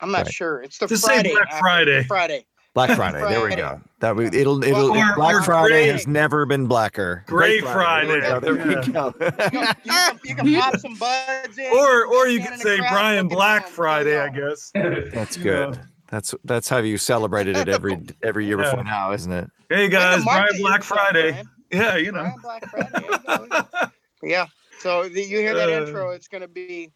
Speaker 5: I'm not
Speaker 1: Right.
Speaker 5: sure. It's the
Speaker 4: Just say
Speaker 5: Friday.
Speaker 4: Black
Speaker 5: after-
Speaker 4: Friday.
Speaker 5: Friday.
Speaker 1: Black Friday. There we go. That we, it'll it'll
Speaker 5: Or-
Speaker 1: Black
Speaker 4: or
Speaker 1: Friday
Speaker 4: Friday.
Speaker 1: has never been blacker.
Speaker 4: Great
Speaker 1: There we
Speaker 4: Friday.
Speaker 1: go. There we go.
Speaker 5: You can, you can, pop some buds in.
Speaker 4: Or or you could say Brian Black. Friday, I guess.
Speaker 1: That's
Speaker 4: Yeah.
Speaker 1: good. That's that's how you celebrated it every every year
Speaker 4: Yeah.
Speaker 1: before now, isn't it?
Speaker 4: Hey guys, Brian Black
Speaker 5: yourself,
Speaker 4: Friday. Yeah, you know.
Speaker 5: Brian Black Friday. there you go. yeah. So the, you hear that
Speaker 4: Uh,
Speaker 5: intro, it's going to be,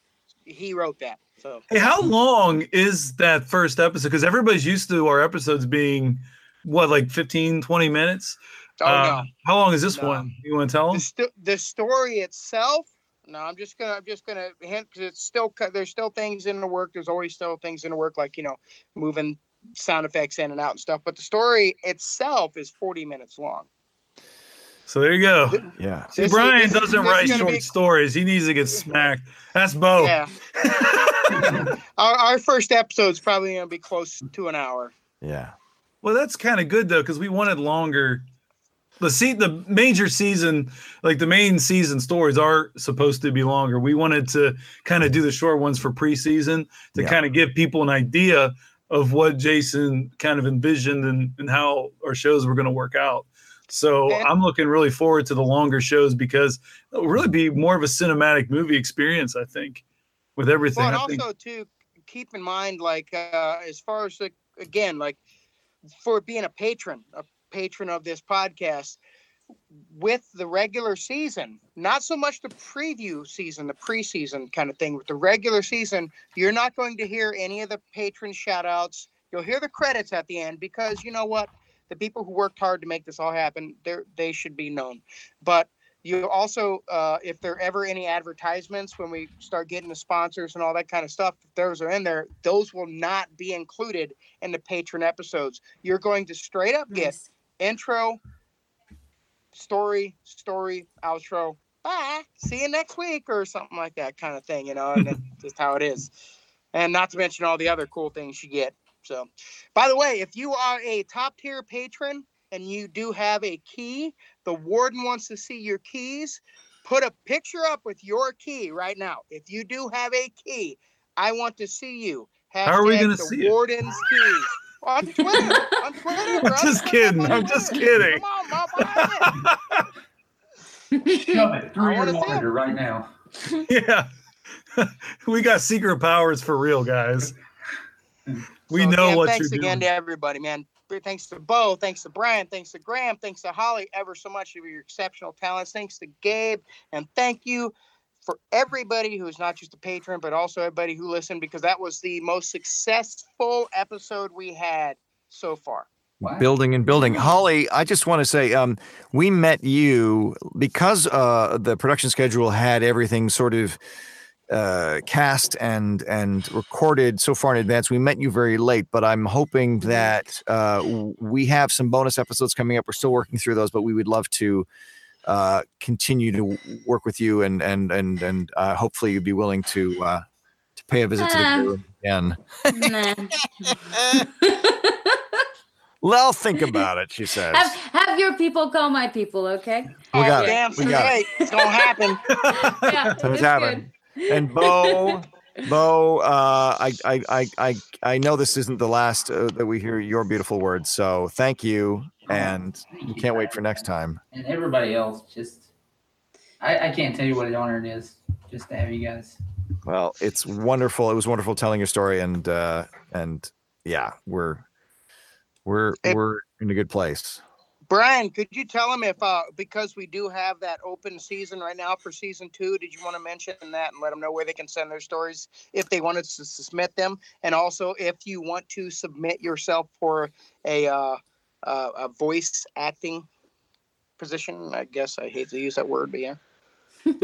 Speaker 5: he wrote that. So
Speaker 4: Hey, how long is that first episode? Because everybody's used to our episodes being what, like 15, 20 minutes?
Speaker 5: oh,
Speaker 4: Uh, How long is this
Speaker 5: No.
Speaker 4: one? You want to tell them?
Speaker 5: The, sto- the story itself, no, I'm just gonna, I'm just gonna hint because it's still, there's still things in the work. There's always still things in the work, like you know, moving sound effects in and out and stuff. But the story itself is 40 minutes long.
Speaker 4: So there you go.
Speaker 1: Yeah.
Speaker 4: See, Brian
Speaker 5: this
Speaker 4: doesn't
Speaker 5: this is
Speaker 4: write short
Speaker 5: be-
Speaker 4: stories. He needs to get smacked. That's Bo.
Speaker 5: Yeah. our, our first episode's probably gonna be close to an hour.
Speaker 1: Yeah.
Speaker 4: Well, that's kind of good though, because we wanted longer. The see the major season, like the main season stories, are supposed to be longer. We wanted to kind of do the short ones for preseason to
Speaker 1: Yeah.
Speaker 4: kind of give people an idea of what Jason kind of envisioned and, and how our shows were going to work out. So
Speaker 5: And-
Speaker 4: I'm looking really forward to the longer shows because it'll really be more of a cinematic movie experience, I think, with everything.
Speaker 5: Well, and
Speaker 4: I think
Speaker 5: also too, keep in mind, like uh, as far as like again, like for being a patron, a patron of this podcast, with the regular season, not so much the preview season, the preseason kind of thing. With the regular season, you're not going to hear any of the patron shout outs. You'll hear the credits at the end because you know what? The people who worked hard to make this all happen, they they should be known. But you also, uh, if there are ever any advertisements when we start getting the sponsors and all that kind of stuff, if those are in there, those will not be included in the patron episodes. You're going to straight up get
Speaker 3: Nice.
Speaker 5: intro, story, story, outro. Bye. See you next week or something like that kind of thing, you know, and that's just how it is. And not to mention all the other cool things you get. So, by the way, if you are a top tier patron and you do have a key, the warden wants to see your keys. Put a picture up with your key right now. If you do have a key, I want to see you.
Speaker 4: How are we gonna
Speaker 5: the
Speaker 4: see it?
Speaker 5: warden's keys? On Twitter. on Twitter,
Speaker 4: I'm just
Speaker 5: Put it up
Speaker 4: kidding. I'm just
Speaker 5: Twitter.
Speaker 4: kidding.
Speaker 5: Come on, Bob. it.
Speaker 2: Shove it through
Speaker 5: I
Speaker 2: your
Speaker 5: wanna see 'em.
Speaker 2: monitor right now.
Speaker 4: yeah. we got secret powers for real, guys. We
Speaker 5: So,
Speaker 4: know
Speaker 5: again,
Speaker 4: what
Speaker 5: Thanks
Speaker 4: you're
Speaker 5: again
Speaker 4: doing.
Speaker 5: to everybody, man. Thanks to Bo, thanks to Brian, thanks to Graham, thanks to Holly, ever so much for your exceptional talents. Thanks to Gabe, and thank you for everybody who's not just a patron, but also everybody who listened, because that was the most successful episode we had so far.
Speaker 2: Wow.
Speaker 1: building and building. Holly, I just want to say, um, we met you because uh, the production schedule had everything sort of uh, cast and and recorded so far in advance. We met you very late, but I'm hoping that uh, we have some bonus episodes coming up. We're still working through those, but we would love to uh, continue to work with you and and and and uh, hopefully you'd be willing to uh, to pay a visit to the
Speaker 3: Ah.
Speaker 1: crew again.
Speaker 3: Nah.
Speaker 1: Well, think about it, she says.
Speaker 3: Have have your people call my people, okay?
Speaker 1: We
Speaker 5: Oh,
Speaker 1: got it.
Speaker 5: damn
Speaker 1: We got it.
Speaker 5: straight. It's gonna happen.
Speaker 3: Yeah,
Speaker 1: it's
Speaker 3: it's
Speaker 1: happening. And Bo, Bo, uh, I, I, I, I, I know this isn't the last uh, that we hear your beautiful words. So thank you, and we can't wait for next time.
Speaker 2: And everybody else, just I, I can't tell you what an honor it is just to have you guys.
Speaker 1: Well, it's wonderful. It was wonderful telling your story, and uh, and yeah, we're we're we're in a good place.
Speaker 5: Brian, could you tell him if uh because we do have that open season right now for season two, did you want to mention that and let them know where they can send their stories if they wanted to submit them, and also if you want to submit yourself for a uh, uh, a voice acting position? I guess I hate to use that word, but yeah.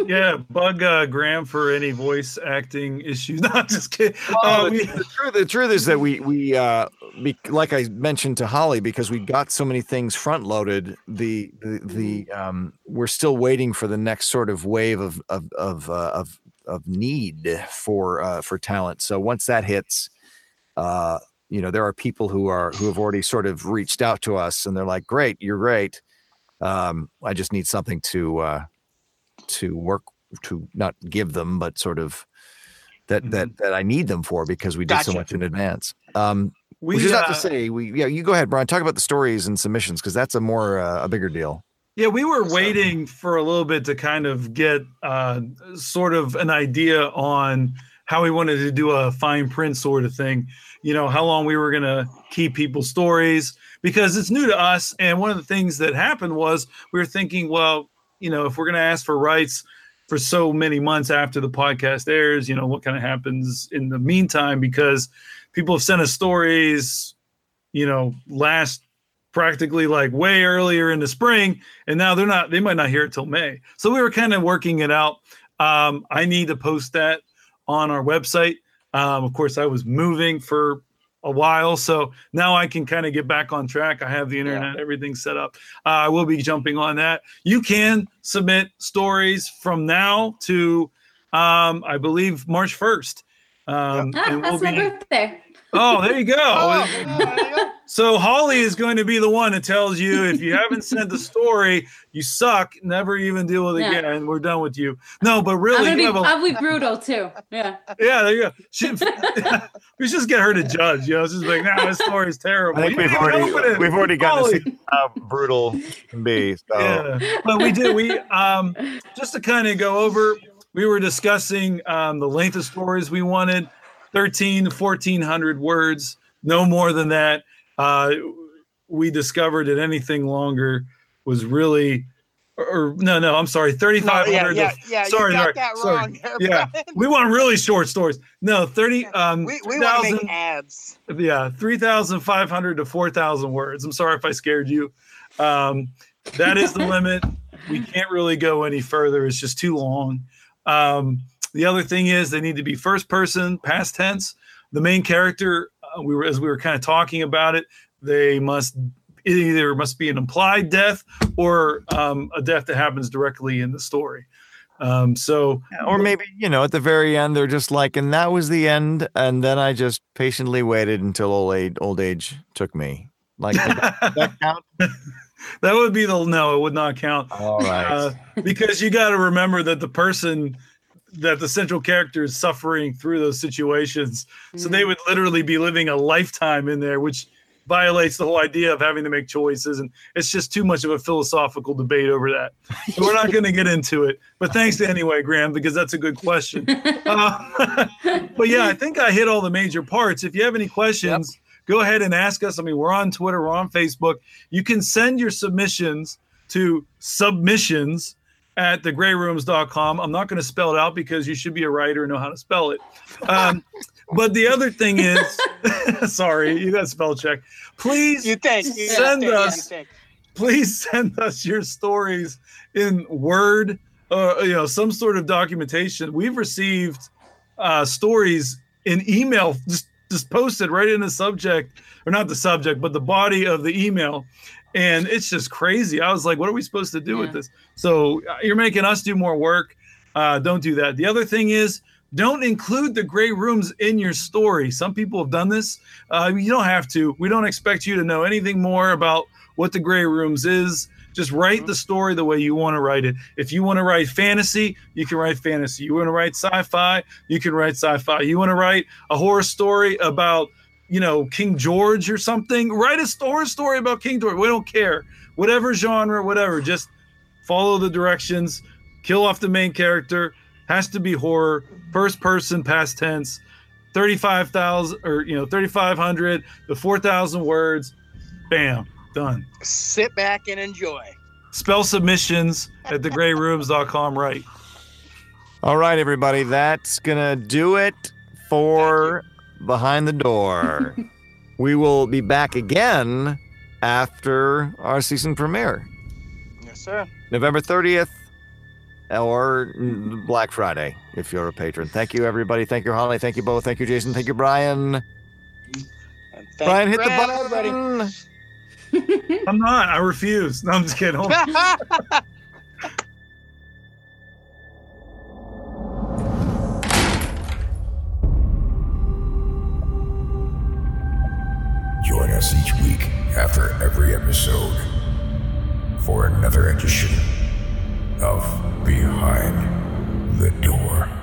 Speaker 4: Yeah, bug uh, Graham for any voice acting issues. Not just kidding.
Speaker 1: Well,
Speaker 4: Uh,
Speaker 1: the,
Speaker 4: we-
Speaker 1: the truth, the truth is that we we uh, be, like I mentioned to Holly because we got so many things front loaded. The the, the um, we're still waiting for the next sort of wave of of of uh, of, of need for uh, for talent. So once that hits, uh, you know, there are people who are who have already sort of reached out to us, and they're like, "Great, you're great. Um, I just need something to uh, to work to not give them, but sort of." That, that that I need them for because we did so much in advance. Um,
Speaker 4: we
Speaker 1: which is not
Speaker 4: uh,
Speaker 1: to say we yeah you go ahead brian talk about the stories and submissions because that's a more uh, a bigger deal
Speaker 4: Yeah, we were
Speaker 5: So-
Speaker 4: waiting for a little bit to kind of get uh, sort of an idea on how we wanted to do a fine print sort of thing. You know, how long we were going to keep people's stories because it's new to us. And one of the things that happened was we were thinking, well, you know, if we're going to ask for rights for so many months after the podcast airs, you know, what kind of happens in the meantime? Because people have sent us stories, you know, last practically like way earlier in the spring and now they're not they might not hear it till may. So we were kind of working it out. Um, i need to post that on our website. Um, of course i was moving for a while so now i can kind of get back on track. I have the internet everything set up. Uh, i will be jumping on that. You can submit stories from now to um, i believe march 1st um,
Speaker 3: Ah,
Speaker 4: we'll
Speaker 3: that's my birthday.
Speaker 4: Oh there you go
Speaker 5: Oh, there you go.
Speaker 4: so Holly is going to be the one that tells you if you haven't sent the story, you suck. Never even deal with it
Speaker 3: Yeah.
Speaker 4: again. We're done with you. No, but
Speaker 3: I'm
Speaker 4: really,
Speaker 3: gonna be,
Speaker 4: a,
Speaker 3: I'll be brutal too. Yeah.
Speaker 4: yeah, there you go. She, we should just get her to judge. You know, it's just like, nah, this story is terrible.
Speaker 1: i think
Speaker 4: You
Speaker 1: we've
Speaker 4: didn't even open
Speaker 1: already we've already gotten to see how brutal can be so
Speaker 4: Yeah, but we did. We um just to kind of go over. We were discussing um, the length of stories we wanted, thirteen to fourteen hundred words, no more than that. Uh, we discovered that anything longer was really, or, or no, no, I'm sorry, 3500
Speaker 5: No, yeah, yeah, yeah.
Speaker 4: sorry,
Speaker 5: you got
Speaker 4: sorry,
Speaker 5: that
Speaker 4: sorry.
Speaker 5: wrong. there,
Speaker 4: Yeah.
Speaker 5: Brian.
Speaker 4: We want really short stories. No, thirty. Um,
Speaker 5: We, we want to make ads.
Speaker 4: yeah, three thousand five hundred to four thousand words. I'm sorry if I scared you. Um, that is the limit. We can't really go any further. It's just too long. Um, the other thing is they need to be first person, past tense. The main character, uh, we were as we were kind of talking about it, they must it either must be an implied death or um, a death that happens directly in the story. Um, so
Speaker 1: or maybe you know at the very end they're just like and that was the end and then i just patiently waited until old age old age took me like does that count
Speaker 4: that would be the no, it would not count.
Speaker 1: all right
Speaker 4: uh, because you got to remember that the person that the central character is suffering through those situations. So they would literally be living a lifetime in there which violates the whole idea of having to make choices. And it's just too much of a philosophical debate over that. So we're not going to get into it. But thanks anyway graham because that's a good question. Uh, but yeah i think i hit all the major parts. If you have any questions go ahead and ask us. I mean we're on twitter we're on facebook. You can send your submissions to submissions at thegreyrooms.com. I'm not going to spell it out because you should be a writer and know how to spell it. Um, but the other thing is, sorry, you got spell check. Please,
Speaker 5: You think? You
Speaker 4: Send
Speaker 5: think,
Speaker 4: us-
Speaker 5: You think.
Speaker 4: please send us your stories in Word, uh, you know, some sort of documentation. We've received uh, stories in email, just just posted right in the subject, or not the subject, but the body of the email. And it's just crazy. I was like, what are we supposed to do with this? So uh, you're making us do more work. Uh, don't do that. The other thing is, don't include the grey rooms in your story. Some people have done this. Uh, you don't have to. We don't expect you to know anything more about what the grey rooms is. Just write the story the way you want to write it. If you want to write fantasy, you can write fantasy. You want to write sci-fi, you can write sci-fi. You want to write a horror story about, you know, King George or something, write a horror story about King George. We don't care. Whatever genre, whatever. Just follow the directions, kill off the main character, has to be horror, first person, past tense, 35,000 or, you know, 3,500 to 4,000 words. Bam, done.
Speaker 5: Sit back and enjoy.
Speaker 4: Spell submissions at thegreyrooms.com, right?
Speaker 1: All right, everybody, that's gonna do it for Behind the Door. we will be back again after our season premiere,
Speaker 5: Yes, sir.
Speaker 1: November 30th or Black Friday, if you're a patron. Thank you, everybody. Thank you, Holly. Thank you, Bo. Thank you, Jason. Thank you, Brian.
Speaker 5: Thank
Speaker 1: Brian, hit the
Speaker 5: Graham, everybody.
Speaker 1: button.
Speaker 4: I'm not. I refuse. No, I'm just kidding.
Speaker 6: Join us each week after every episode for another edition of Behind the Door.